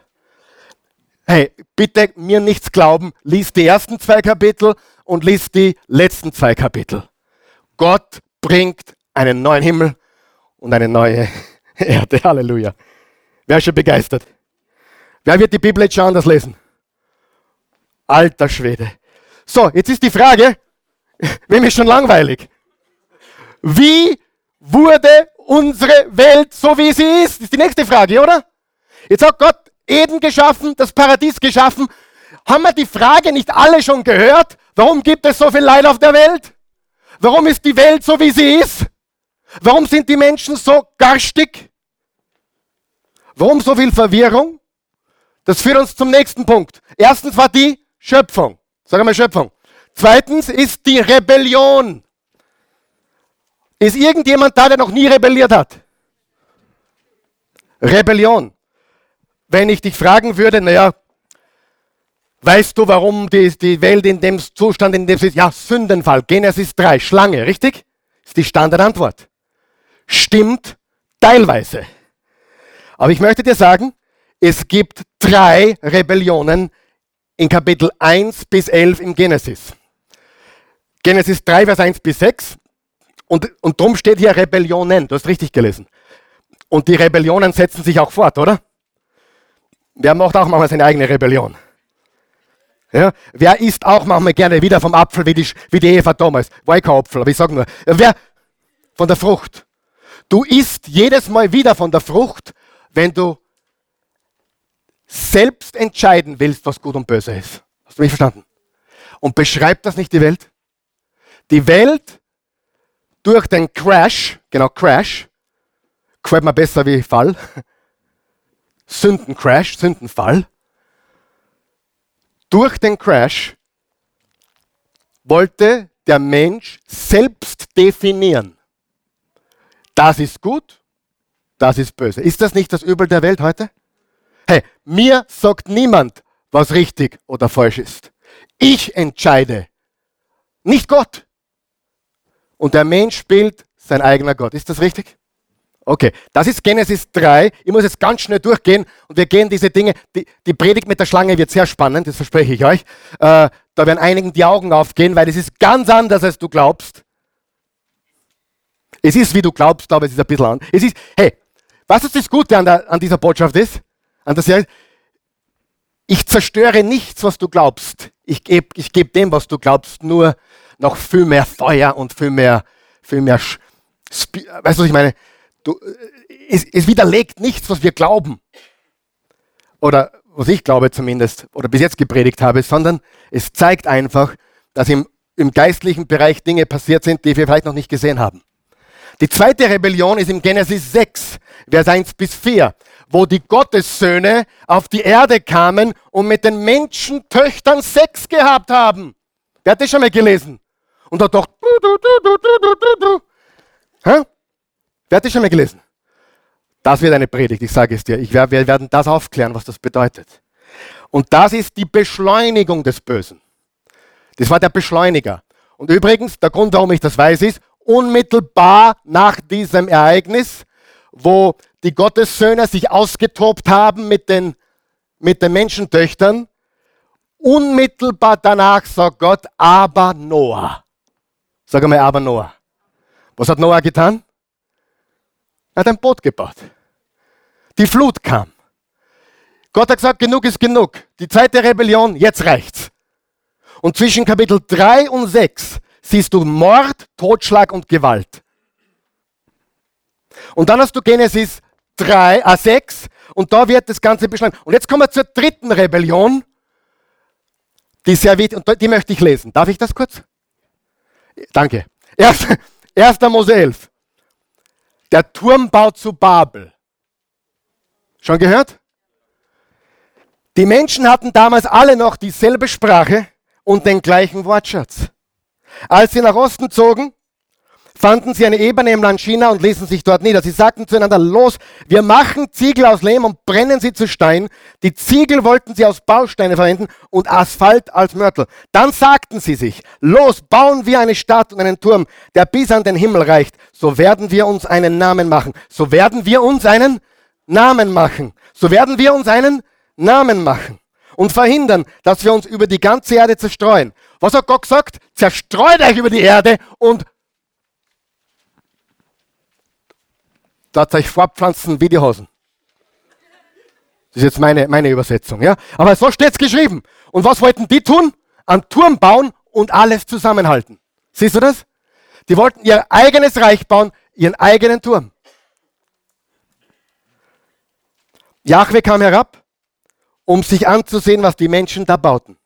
Hey, bitte mir nichts glauben, lies die ersten zwei Kapitel und lies die letzten zwei Kapitel. Gott bringt einen neuen Himmel und eine neue Erde. Halleluja. Wer ist schon begeistert? Wer wird die Bibel jetzt schon anders lesen? Alter Schwede. So, jetzt ist die Frage, wem ist schon langweilig? Wie wurde unsere Welt so, wie sie ist? Das ist die nächste Frage, oder? Jetzt hat Gott Eden geschaffen, das Paradies geschaffen. Haben wir die Frage nicht alle schon gehört? Warum gibt es so viel Leid auf der Welt? Warum ist die Welt so, wie sie ist? Warum sind die Menschen so garstig? Warum so viel Verwirrung? Das führt uns zum nächsten Punkt. Erstens war die Schöpfung. Sag mal Schöpfung. Zweitens ist die Rebellion. Ist irgendjemand da, der noch nie rebelliert hat? Rebellion. Wenn ich dich fragen würde, naja, weißt du, warum die, die Welt in dem Zustand, in dem sie ist? Ja, Sündenfall. Genesis 3, Schlange, richtig? Ist die Standardantwort. Stimmt teilweise. Aber ich möchte dir sagen, es gibt drei Rebellionen in Kapitel 1 bis 11 im Genesis. Genesis 3, Vers 1 bis 6. Und, und drum steht hier Rebellionen. Du hast richtig gelesen. Und die Rebellionen setzen sich auch fort, oder? Wer macht auch manchmal seine eigene Rebellion? Ja? Wer isst auch manchmal gerne wieder vom Apfel, wie die, wie die Eva damals? War ich kein Apfel, aber ich sage nur. Wer? Von der Frucht. Du isst jedes Mal wieder von der Frucht, wenn du selbst entscheiden willst, was gut und böse ist. Hast du mich verstanden? Und beschreibt das nicht die Welt? Die Welt durch den Crash, genau Crash, gefällt mir besser wie Fall, Sündencrash, Sündenfall, durch den Crash wollte der Mensch selbst definieren, das ist gut, das ist böse. Ist das nicht das Übel der Welt heute? Hey, mir sagt niemand, was richtig oder falsch ist. Ich entscheide, nicht Gott. Und der Mensch spielt sein eigener Gott. Ist das richtig? Okay, das ist Genesis 3. Ich muss jetzt ganz schnell durchgehen und wir gehen diese Dinge. Die, die Predigt mit der Schlange wird sehr spannend, das verspreche ich euch. Äh, da werden einigen die Augen aufgehen, weil es ist ganz anders, als du glaubst. Es ist, wie du glaubst, aber es ist ein bisschen anders. Es ist, hey, was ist das Gute an, der, an dieser Botschaft ist? An der ich zerstöre nichts, was du glaubst. Ich gebe ich geb dem, was du glaubst, nur noch viel mehr Feuer und viel mehr, viel mehr, weißt du, was ich meine? Du, äh, es, es widerlegt nichts, was wir glauben. Oder was ich glaube zumindest, oder bis jetzt gepredigt habe, sondern es zeigt einfach, dass im, im geistlichen Bereich Dinge passiert sind, die wir vielleicht noch nicht gesehen haben. Die zweite Rebellion ist im Genesis 6, Vers 1 bis 4, wo die Gottessöhne auf die Erde kamen und mit den Menschentöchtern Sex gehabt haben. Wer hat das schon mal gelesen? Und hat doch, du, du, du, du, du, du, du. Hä? Wer hat das schon mal gelesen? Das wird eine Predigt, ich sage es dir. Ich, wir werden das aufklären, was das bedeutet. Und das ist die Beschleunigung des Bösen. Das war der Beschleuniger. Und übrigens, der Grund, warum ich das weiß, ist, unmittelbar nach diesem Ereignis, wo die Gottessöhne sich ausgetobt haben mit den, mit den Menschentöchtern, unmittelbar danach sagt Gott, aber Noah. Sag einmal, aber Noah. Was hat Noah getan? Er hat ein Boot gebaut. Die Flut kam. Gott hat gesagt, genug ist genug. Die zweite Rebellion, jetzt reicht's. Und zwischen Kapitel 3 und 6 siehst du Mord, Totschlag und Gewalt. Und dann hast du Genesis 3, äh 6 und da wird das Ganze beschleunigt. Und jetzt kommen wir zur dritten Rebellion, die sehr wichtig, und die möchte ich lesen. Darf ich das kurz? Danke. 1. Mose 11. Der Turmbau zu Babel. Schon gehört? Die Menschen hatten damals alle noch dieselbe Sprache und den gleichen Wortschatz. Als sie nach Osten zogen, fanden sie eine Ebene im Land China und ließen sich dort nieder. Sie sagten zueinander, los, wir machen Ziegel aus Lehm und brennen sie zu Stein. Die Ziegel wollten sie aus Bausteine verwenden und Asphalt als Mörtel. Dann sagten sie sich, los, bauen wir eine Stadt und einen Turm, der bis an den Himmel reicht. So werden wir uns einen Namen machen. So werden wir uns einen Namen machen. So werden wir uns einen Namen machen und verhindern, dass wir uns über die ganze Erde zerstreuen. Was hat Gott gesagt? Zerstreut euch über die Erde und lasst euch fortpflanzen wie die Hosen. Das ist jetzt meine, meine Übersetzung. Ja? Aber so steht es geschrieben. Und was wollten die tun? Einen Turm bauen und alles zusammenhalten. Siehst du das? Die wollten ihr eigenes Reich bauen, ihren eigenen Turm. Jahwe kam herab um sich anzusehen, was die Menschen da bauten.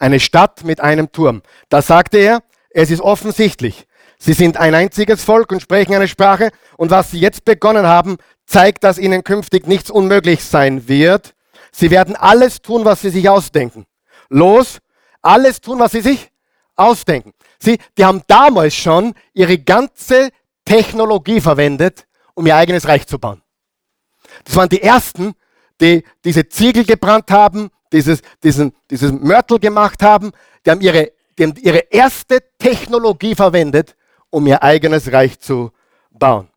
Eine Stadt mit einem Turm. Da sagte er, es ist offensichtlich, sie sind ein einziges Volk und sprechen eine Sprache und was sie jetzt begonnen haben, zeigt, dass ihnen künftig nichts unmöglich sein wird. Sie werden alles tun, was sie sich ausdenken. Los, alles tun, was sie sich ausdenken. Sie, die haben damals schon ihre ganze Technologie verwendet, um ihr eigenes Reich zu bauen. Das waren die ersten, die diese Ziegel gebrannt haben, dieses, diesen, dieses Mörtel gemacht haben, die haben, ihre, die haben ihre erste Technologie verwendet, um ihr eigenes Reich zu bauen.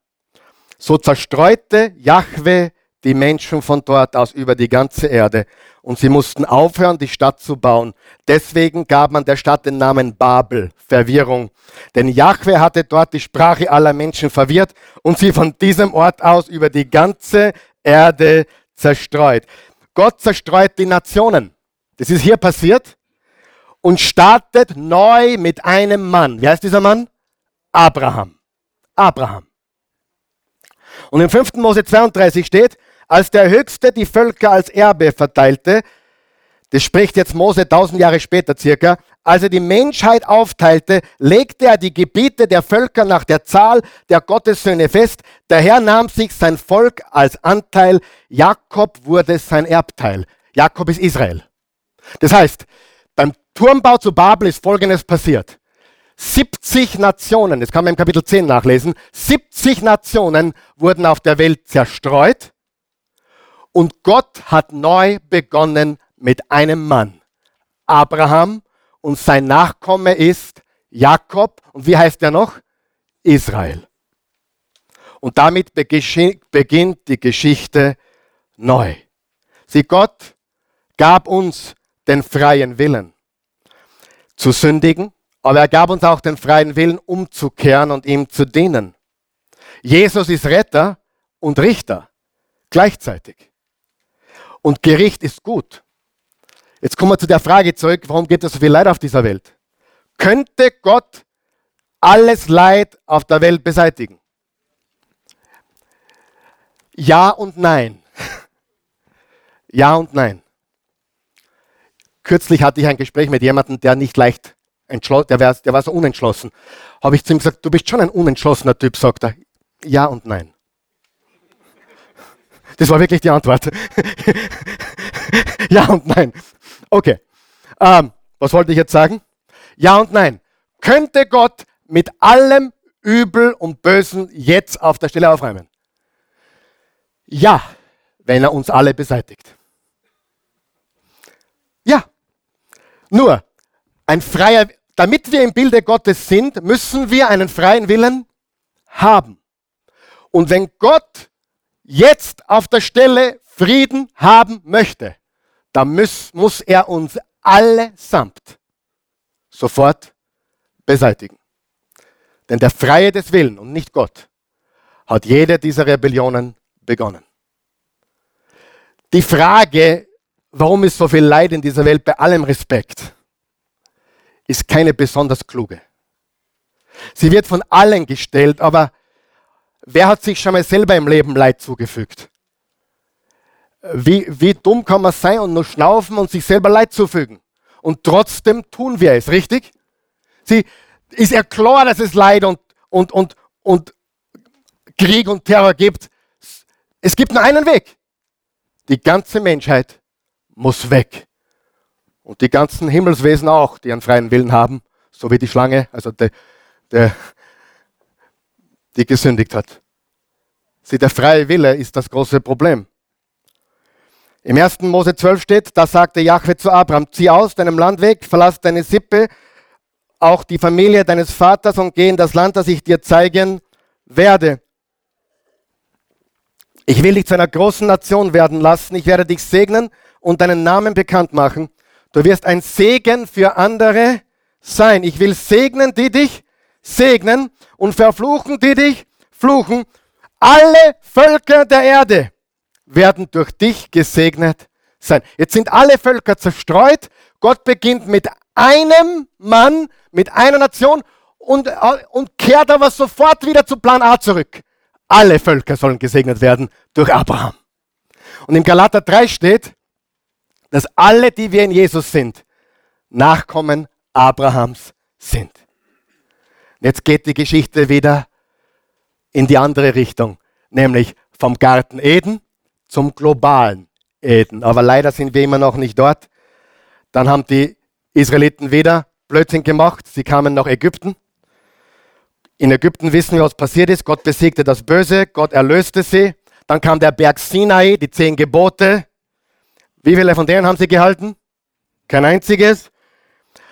So zerstreute Jahwe die Menschen von dort aus über die ganze Erde und sie mussten aufhören, die Stadt zu bauen. Deswegen gab man der Stadt den Namen Babel, Verwirrung. Denn Jahwe hatte dort die Sprache aller Menschen verwirrt und sie von diesem Ort aus über die ganze Erde zerstreut. Gott zerstreut die Nationen. Das ist hier passiert und startet neu mit einem Mann. Wer ist dieser Mann? Abraham. Abraham. Und im 5. Mose 32 steht, als der Höchste die Völker als Erbe verteilte, das spricht jetzt Mose tausend Jahre später circa, als er die Menschheit aufteilte, legte er die Gebiete der Völker nach der Zahl der Gottessöhne fest. Der Herr nahm sich sein Volk als Anteil. Jakob wurde sein Erbteil. Jakob ist Israel. Das heißt, beim Turmbau zu Babel ist Folgendes passiert. 70 Nationen, das kann man im Kapitel 10 nachlesen, 70 Nationen wurden auf der Welt zerstreut und Gott hat neu begonnen mit einem Mann. Abraham und sein Nachkomme ist Jakob. Und wie heißt er noch? Israel. Und damit beginnt die Geschichte neu. Sie, Gott gab uns den freien Willen zu sündigen, aber er gab uns auch den freien Willen umzukehren und ihm zu dienen. Jesus ist Retter und Richter gleichzeitig. Und Gericht ist gut. Jetzt kommen wir zu der Frage zurück, warum gibt es so viel Leid auf dieser Welt? Könnte Gott alles Leid auf der Welt beseitigen? Ja und nein. Ja und nein. Kürzlich hatte ich ein Gespräch mit jemandem, der nicht leicht entschlossen, der, war, der war so unentschlossen. Habe ich zu ihm gesagt, du bist schon ein unentschlossener Typ, sagt er. Ja und nein. Das war wirklich die Antwort. ja und nein. Okay. Ähm, was wollte ich jetzt sagen? Ja und nein. Könnte Gott mit allem Übel und Bösen jetzt auf der Stelle aufräumen? Ja, wenn er uns alle beseitigt. Ja. Nur, ein freier, damit wir im Bilde Gottes sind, müssen wir einen freien Willen haben. Und wenn Gott jetzt auf der Stelle Frieden haben möchte, da muss, muss er uns allesamt sofort beseitigen. Denn der Freie des Willen und nicht Gott hat jede dieser Rebellionen begonnen. Die Frage, warum ist so viel Leid in dieser Welt, bei allem Respekt, ist keine besonders kluge. Sie wird von allen gestellt, aber wer hat sich schon mal selber im Leben Leid zugefügt? Wie, wie dumm kann man sein und nur schnaufen und sich selber Leid zufügen? Und trotzdem tun wir es, richtig? Sie, ist ja klar, dass es Leid und, und, und, und Krieg und Terror gibt. Es gibt nur einen Weg. Die ganze Menschheit muss weg. Und die ganzen Himmelswesen auch, die einen freien Willen haben, so wie die Schlange, also der, der, die gesündigt hat. Sie, der freie Wille ist das große Problem. Im 1. Mose 12 steht, da sagte Jahwe zu Abraham, zieh aus deinem Land weg, verlass deine Sippe, auch die Familie deines Vaters und geh in das Land, das ich dir zeigen werde. Ich will dich zu einer großen Nation werden lassen, ich werde dich segnen und deinen Namen bekannt machen. Du wirst ein Segen für andere sein. Ich will segnen, die dich segnen und verfluchen, die dich fluchen. Alle Völker der Erde werden durch dich gesegnet sein. Jetzt sind alle Völker zerstreut. Gott beginnt mit einem Mann, mit einer Nation und, und kehrt aber sofort wieder zu Plan A zurück. Alle Völker sollen gesegnet werden durch Abraham. Und im Galater 3 steht, dass alle, die wir in Jesus sind, Nachkommen Abrahams sind. Jetzt geht die Geschichte wieder in die andere Richtung, nämlich vom Garten Eden zum globalen Eden. Aber leider sind wir immer noch nicht dort. Dann haben die Israeliten wieder Blödsinn gemacht. Sie kamen nach Ägypten. In Ägypten wissen wir, was passiert ist. Gott besiegte das Böse, Gott erlöste sie. Dann kam der Berg Sinai, die zehn Gebote. Wie viele von denen haben sie gehalten? Kein einziges.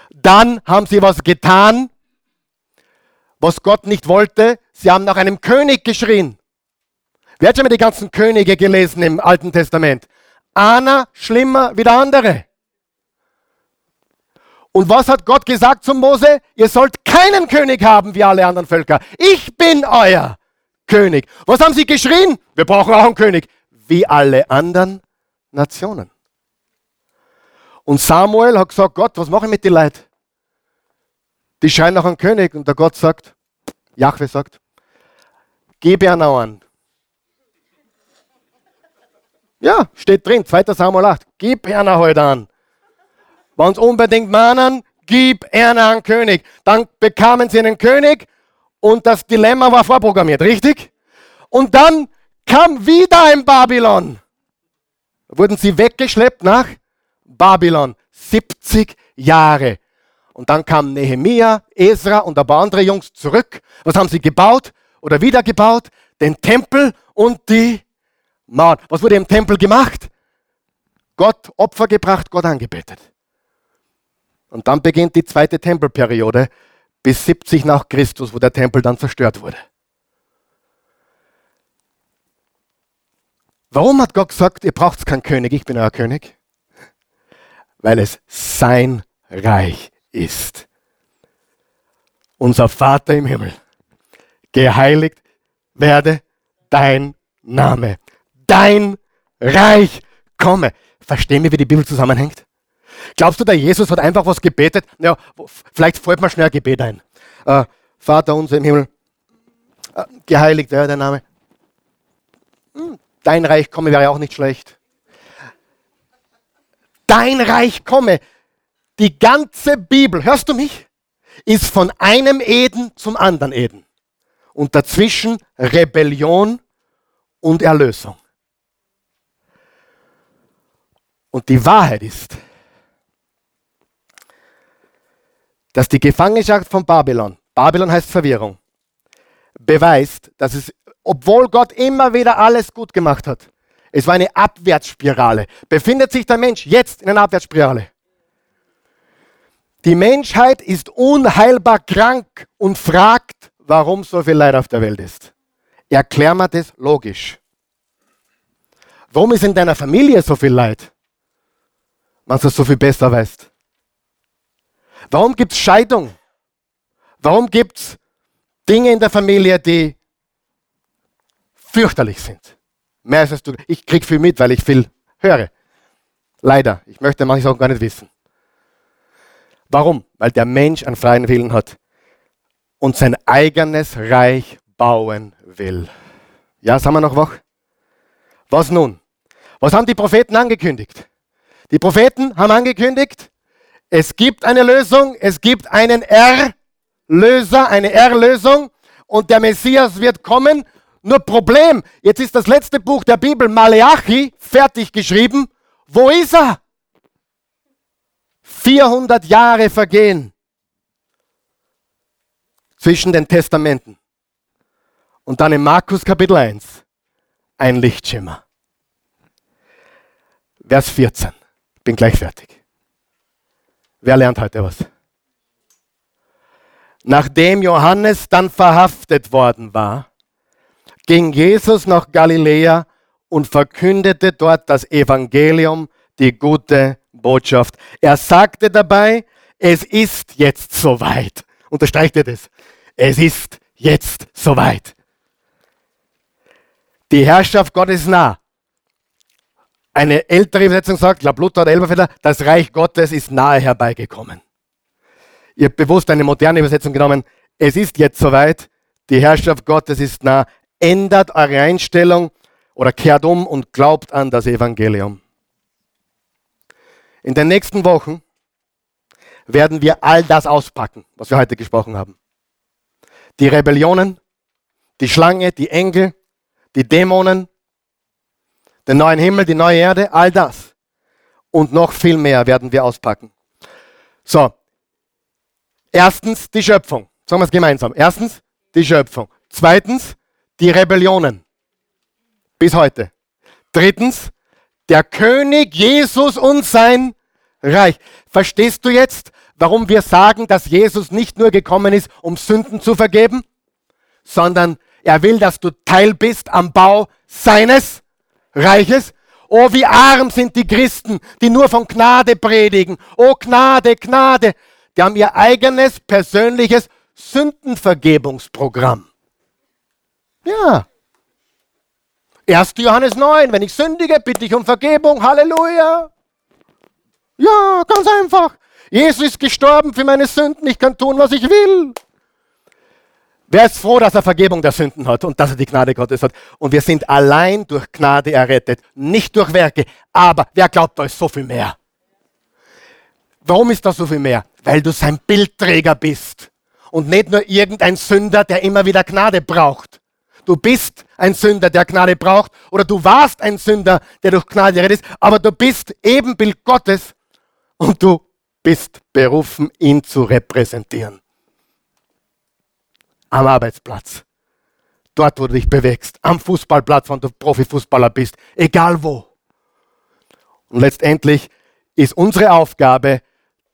Dann haben sie was getan, was Gott nicht wollte. Sie haben nach einem König geschrien. Wer hat schon mal die ganzen Könige gelesen im Alten Testament? Einer schlimmer wie der andere. Und was hat Gott gesagt zum Mose? Ihr sollt keinen König haben wie alle anderen Völker. Ich bin euer König. Was haben sie geschrien? Wir brauchen auch einen König. Wie alle anderen Nationen. Und Samuel hat gesagt, Gott, was mache ich mit den Leuten? Die schreien nach einem König. Und der Gott sagt, Jahwe sagt, gib ihn an. Ja, steht drin, 2. Samuel 8. Gib einer heute an. Wenn sie unbedingt mahnen, gib einer einen König. Dann bekamen sie einen König und das Dilemma war vorprogrammiert, richtig? Und dann kam wieder ein Babylon. Wurden sie weggeschleppt nach Babylon. 70 Jahre. Und dann kamen Nehemia, Esra und ein paar andere Jungs zurück. Was haben sie gebaut oder wieder gebaut? Den Tempel und die Mauern. Was wurde im Tempel gemacht? Gott Opfer gebracht, Gott angebetet. Und dann beginnt die zweite Tempelperiode bis 70 nach Christus, wo der Tempel dann zerstört wurde. Warum hat Gott gesagt, ihr braucht keinen König, ich bin euer König? Weil es sein Reich ist. Unser Vater im Himmel, geheiligt werde dein Name, dein Reich komme. Verstehen wir, wie die Bibel zusammenhängt? Glaubst du, der Jesus hat einfach was gebetet? Ja, vielleicht fällt mir schnell ein Gebet ein. Äh, Vater unser im Himmel, äh, geheiligt werde dein Name. Hm, dein Reich komme wäre auch nicht schlecht. Dein Reich komme. Die ganze Bibel, hörst du mich? Ist von einem Eden zum anderen Eden. Und dazwischen Rebellion und Erlösung. Und die Wahrheit ist, dass die Gefangenschaft von Babylon, Babylon heißt Verwirrung, beweist, dass es, obwohl Gott immer wieder alles gut gemacht hat, es war eine Abwärtsspirale. Befindet sich der Mensch jetzt in einer Abwärtsspirale? Die Menschheit ist unheilbar krank und fragt, warum so viel Leid auf der Welt ist. Erklär mir das logisch. Warum ist in deiner Familie so viel Leid? Man es so viel besser weißt. Warum gibt es Scheidung? Warum gibt es Dinge in der Familie, die fürchterlich sind? Mehr als du. Ich kriege viel mit, weil ich viel höre. Leider. Ich möchte manche Sachen gar nicht wissen. Warum? Weil der Mensch einen freien Willen hat und sein eigenes Reich bauen will. Ja, sind wir noch wach? Was nun? Was haben die Propheten angekündigt? Die Propheten haben angekündigt, es gibt eine Lösung, es gibt einen Erlöser, eine Erlösung und der Messias wird kommen. Nur Problem, jetzt ist das letzte Buch der Bibel, Maleachi, fertig geschrieben. Wo ist er? 400 Jahre vergehen zwischen den Testamenten. Und dann in Markus Kapitel 1 ein Lichtschimmer. Vers 14. Bin gleich fertig. Wer lernt heute was? Nachdem Johannes dann verhaftet worden war, ging Jesus nach Galiläa und verkündete dort das Evangelium, die gute Botschaft. Er sagte dabei, es ist jetzt soweit. Unterstreicht ihr das? Es ist jetzt soweit. Die Herrschaft Gottes nah. Eine ältere Übersetzung sagt, glaube Luther oder Elberfelder, das Reich Gottes ist nahe herbeigekommen. Ihr habt bewusst eine moderne Übersetzung genommen. Es ist jetzt soweit. Die Herrschaft Gottes ist nah. Ändert eure Einstellung oder kehrt um und glaubt an das Evangelium. In den nächsten Wochen werden wir all das auspacken, was wir heute gesprochen haben. Die Rebellionen, die Schlange, die Engel, die Dämonen, den neuen Himmel, die neue Erde, all das. Und noch viel mehr werden wir auspacken. So. Erstens die Schöpfung. Sagen wir es gemeinsam. Erstens die Schöpfung. Zweitens die Rebellionen. Bis heute. Drittens der König Jesus und sein Reich. Verstehst du jetzt, warum wir sagen, dass Jesus nicht nur gekommen ist, um Sünden zu vergeben, sondern er will, dass du Teil bist am Bau seines Reiches. Oh, wie arm sind die Christen, die nur von Gnade predigen. Oh, Gnade, Gnade. Die haben ihr eigenes persönliches Sündenvergebungsprogramm. Ja. 1. Johannes 9, wenn ich sündige, bitte ich um Vergebung. Halleluja. Ja, ganz einfach. Jesus ist gestorben für meine Sünden. Ich kann tun, was ich will. Wer ist froh, dass er Vergebung der Sünden hat und dass er die Gnade Gottes hat? Und wir sind allein durch Gnade errettet, nicht durch Werke. Aber wer glaubt, ist so viel mehr? Warum ist da so viel mehr? Weil du sein Bildträger bist und nicht nur irgendein Sünder, der immer wieder Gnade braucht. Du bist ein Sünder, der Gnade braucht, oder du warst ein Sünder, der durch Gnade errettet ist, aber du bist Ebenbild Gottes und du bist berufen, ihn zu repräsentieren am Arbeitsplatz, dort, wo du dich bewegst, am Fußballplatz, wenn du Profifußballer bist, egal wo. Und letztendlich ist unsere Aufgabe,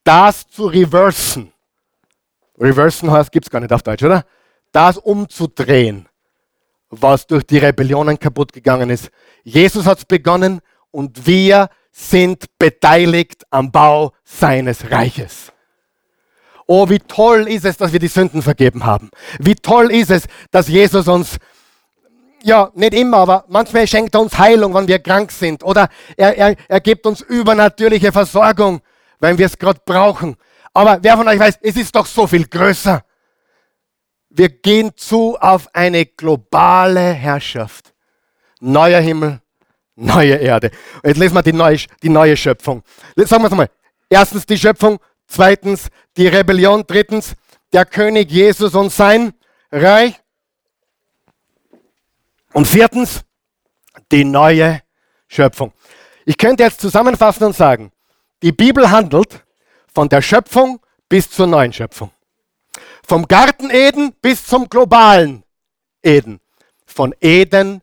das zu reversen. Reversen heißt, gibt es gar nicht auf Deutsch, oder? Das umzudrehen, was durch die Rebellionen kaputt gegangen ist. Jesus hat es begonnen und wir sind beteiligt am Bau seines Reiches. Oh, wie toll ist es, dass wir die Sünden vergeben haben. Wie toll ist es, dass Jesus uns, ja, nicht immer, aber manchmal schenkt er uns Heilung, wenn wir krank sind. Oder er, er, er gibt uns übernatürliche Versorgung, wenn wir es gerade brauchen. Aber wer von euch weiß, es ist doch so viel größer. Wir gehen zu auf eine globale Herrschaft. Neuer Himmel, neue Erde. Jetzt lesen wir die neue, die neue Schöpfung. Sagen wir es mal. Erstens die Schöpfung, Zweitens die Rebellion. Drittens der König Jesus und sein Reich. Und viertens die neue Schöpfung. Ich könnte jetzt zusammenfassen und sagen, die Bibel handelt von der Schöpfung bis zur neuen Schöpfung. Vom Garten Eden bis zum globalen Eden. Von Eden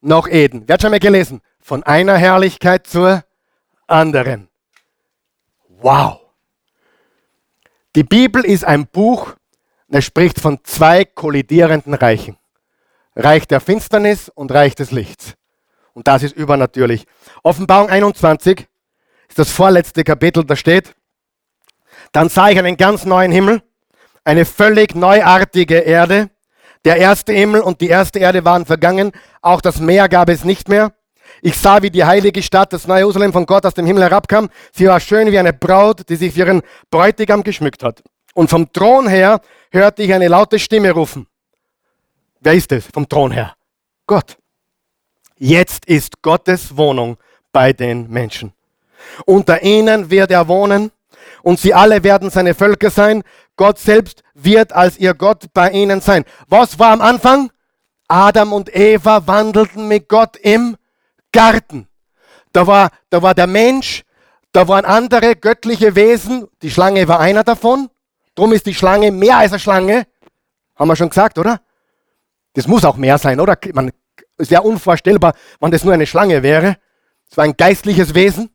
nach Eden. Wer hat schon mal gelesen? Von einer Herrlichkeit zur anderen. Wow. Die Bibel ist ein Buch, das spricht von zwei kollidierenden Reichen. Reich der Finsternis und Reich des Lichts. Und das ist übernatürlich. Offenbarung 21 ist das vorletzte Kapitel, da steht, dann sah ich einen ganz neuen Himmel, eine völlig neuartige Erde. Der erste Himmel und die erste Erde waren vergangen, auch das Meer gab es nicht mehr. Ich sah, wie die heilige Stadt, das neue Jerusalem von Gott aus dem Himmel herabkam. Sie war schön wie eine Braut, die sich für ihren Bräutigam geschmückt hat. Und vom Thron her hörte ich eine laute Stimme rufen. Wer ist es vom Thron her? Gott. Jetzt ist Gottes Wohnung bei den Menschen. Unter ihnen wird er wohnen und sie alle werden seine Völker sein. Gott selbst wird als ihr Gott bei ihnen sein. Was war am Anfang? Adam und Eva wandelten mit Gott im Garten. Da war, da war der Mensch, da waren andere göttliche Wesen, die Schlange war einer davon. Drum ist die Schlange mehr als eine Schlange. Haben wir schon gesagt, oder? Das muss auch mehr sein, oder? Man, es wäre unvorstellbar, wenn das nur eine Schlange wäre. Es war ein geistliches Wesen.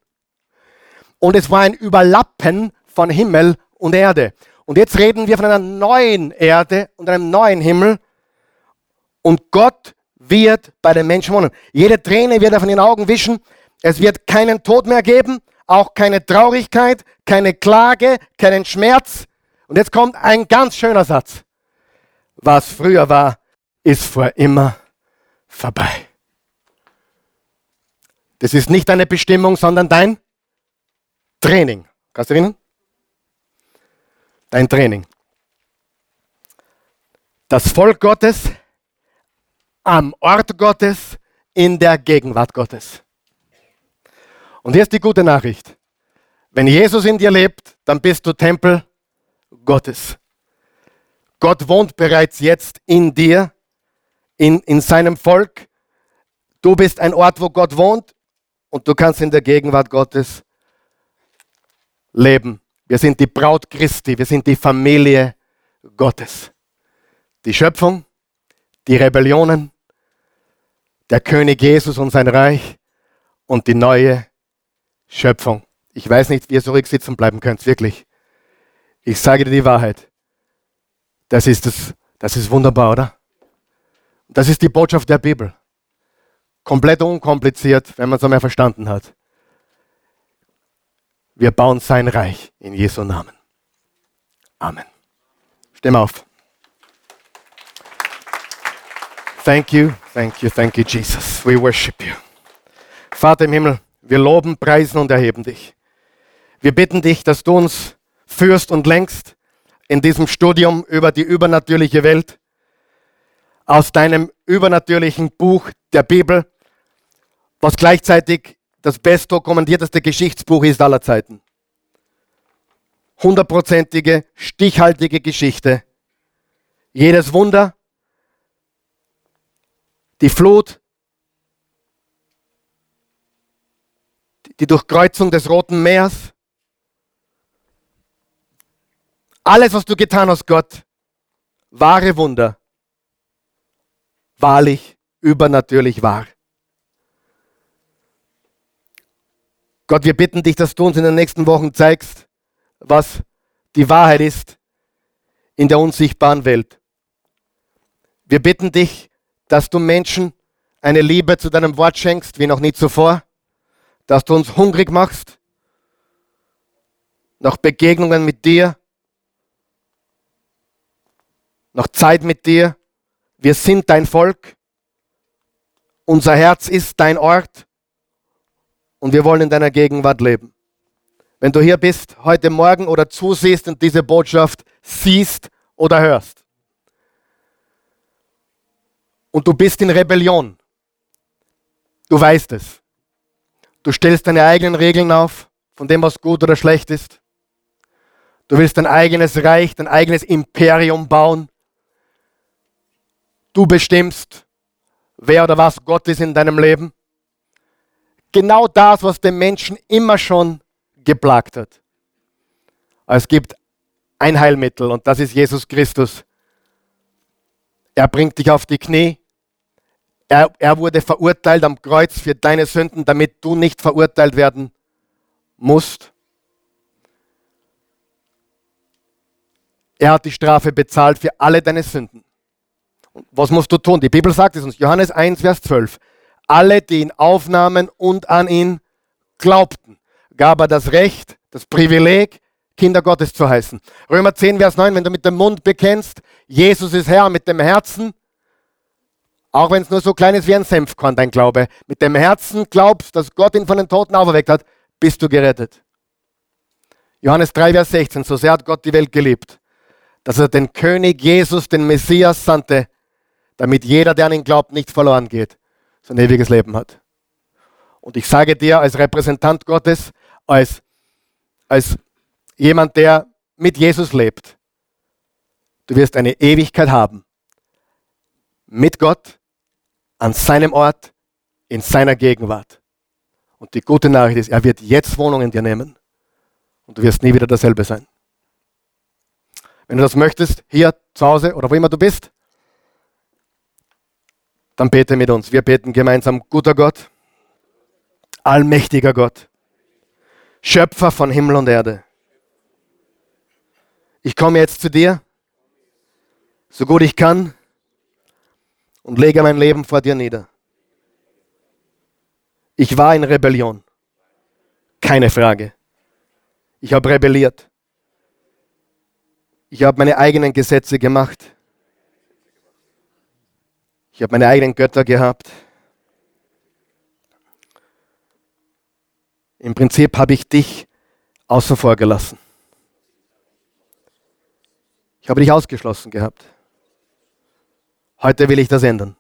Und es war ein Überlappen von Himmel und Erde. Und jetzt reden wir von einer neuen Erde und einem neuen Himmel. Und Gott wird bei den Menschen wohnen. Jede Träne wird er von den Augen wischen. Es wird keinen Tod mehr geben, auch keine Traurigkeit, keine Klage, keinen Schmerz. Und jetzt kommt ein ganz schöner Satz. Was früher war, ist vor immer vorbei. Das ist nicht deine Bestimmung, sondern dein Training. Kannst du erinnern? Dein Training. Das Volk Gottes am Ort Gottes in der Gegenwart Gottes. Und hier ist die gute Nachricht. Wenn Jesus in dir lebt, dann bist du Tempel Gottes. Gott wohnt bereits jetzt in dir, in, in seinem Volk. Du bist ein Ort, wo Gott wohnt und du kannst in der Gegenwart Gottes leben. Wir sind die Braut Christi, wir sind die Familie Gottes. Die Schöpfung, die Rebellionen, der König Jesus und sein Reich und die neue Schöpfung. Ich weiß nicht, wie ihr so sitzen bleiben könnt, wirklich. Ich sage dir die Wahrheit. Das ist, das, das ist wunderbar, oder? Das ist die Botschaft der Bibel. Komplett unkompliziert, wenn man es einmal verstanden hat. Wir bauen sein Reich in Jesu Namen. Amen. Stimm auf. Thank you, thank you, thank you, Jesus. We worship you. Vater im Himmel, wir loben, preisen und erheben dich. Wir bitten dich, dass du uns führst und lenkst in diesem Studium über die übernatürliche Welt aus deinem übernatürlichen Buch der Bibel, was gleichzeitig das bestdokumentierteste Geschichtsbuch ist aller Zeiten. Hundertprozentige, stichhaltige Geschichte. Jedes Wunder, die Flut, die Durchkreuzung des Roten Meers, alles, was du getan hast, Gott, wahre Wunder, wahrlich, übernatürlich wahr. Gott, wir bitten dich, dass du uns in den nächsten Wochen zeigst, was die Wahrheit ist in der unsichtbaren Welt. Wir bitten dich, dass du Menschen eine Liebe zu deinem Wort schenkst, wie noch nie zuvor, dass du uns hungrig machst nach Begegnungen mit dir, nach Zeit mit dir. Wir sind dein Volk. Unser Herz ist dein Ort und wir wollen in deiner Gegenwart leben. Wenn du hier bist, heute Morgen oder zusiehst und diese Botschaft siehst oder hörst und du bist in Rebellion, du weißt es. Du stellst deine eigenen Regeln auf, von dem, was gut oder schlecht ist. Du willst dein eigenes Reich, dein eigenes Imperium bauen. Du bestimmst, wer oder was Gott ist in deinem Leben. Genau das, was den Menschen immer schon geplagt hat. Es gibt ein Heilmittel und das ist Jesus Christus. Er bringt dich auf die Knie. Er, er wurde verurteilt am Kreuz für deine Sünden, damit du nicht verurteilt werden musst. Er hat die Strafe bezahlt für alle deine Sünden. Was musst du tun? Die Bibel sagt es uns, Johannes 1, Vers 12. Alle, die ihn aufnahmen und an ihn glaubten, gab er das Recht, das Privileg, Kinder Gottes zu heißen. Römer 10, Vers 9, wenn du mit dem Mund bekennst, Jesus ist Herr, mit dem Herzen, auch wenn es nur so klein ist wie ein Senfkorn, dein Glaube, mit dem Herzen glaubst, dass Gott ihn von den Toten auferweckt hat, bist du gerettet. Johannes 3, Vers 16, so sehr hat Gott die Welt geliebt, dass er den König Jesus, den Messias sandte, damit jeder, der an ihn glaubt, nicht verloren geht, sein ewiges Leben hat. Und ich sage dir als Repräsentant Gottes, als, als jemand, der mit Jesus lebt, du wirst eine Ewigkeit haben. Mit Gott, an seinem Ort, in seiner Gegenwart. Und die gute Nachricht ist, er wird jetzt Wohnung in dir nehmen. Und du wirst nie wieder dasselbe sein. Wenn du das möchtest, hier zu Hause oder wo immer du bist, Dann bete mit uns. Wir beten gemeinsam, guter Gott, allmächtiger Gott, Schöpfer von Himmel und Erde. Ich komme jetzt zu dir, so gut ich kann, und lege mein Leben vor dir nieder. Ich war in Rebellion. Keine Frage. Ich habe rebelliert. Ich habe meine eigenen Gesetze gemacht. Ich habe meine eigenen Götter gehabt. Im Prinzip habe ich dich außen vor gelassen. Ich habe dich ausgeschlossen gehabt. Heute will ich das ändern.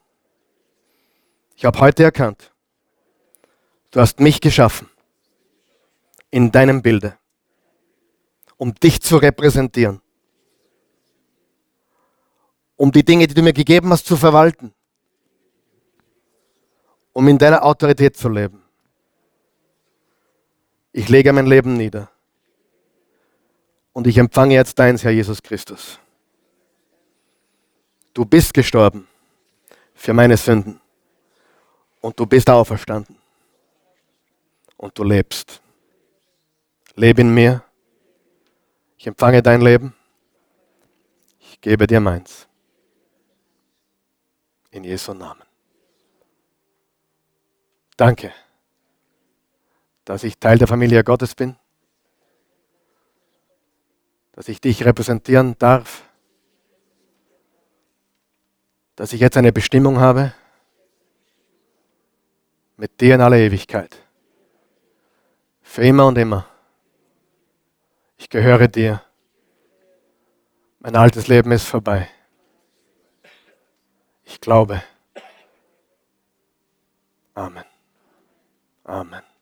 Ich habe heute erkannt, du hast mich geschaffen in deinem Bilde, um dich zu repräsentieren, um die Dinge, die du mir gegeben hast, zu verwalten, um in deiner Autorität zu leben. Ich lege mein Leben nieder und ich empfange jetzt deins, Herr Jesus Christus. Du bist gestorben für meine Sünden und du bist auferstanden und du lebst. Lebe in mir. Ich empfange dein Leben. Ich gebe dir meins. In Jesu Namen. Danke, dass ich Teil der Familie Gottes bin, dass ich dich repräsentieren darf, dass ich jetzt eine Bestimmung habe mit dir in aller Ewigkeit. Für immer und immer. Ich gehöre dir. Mein altes Leben ist vorbei. Ich glaube. Amen. Amen.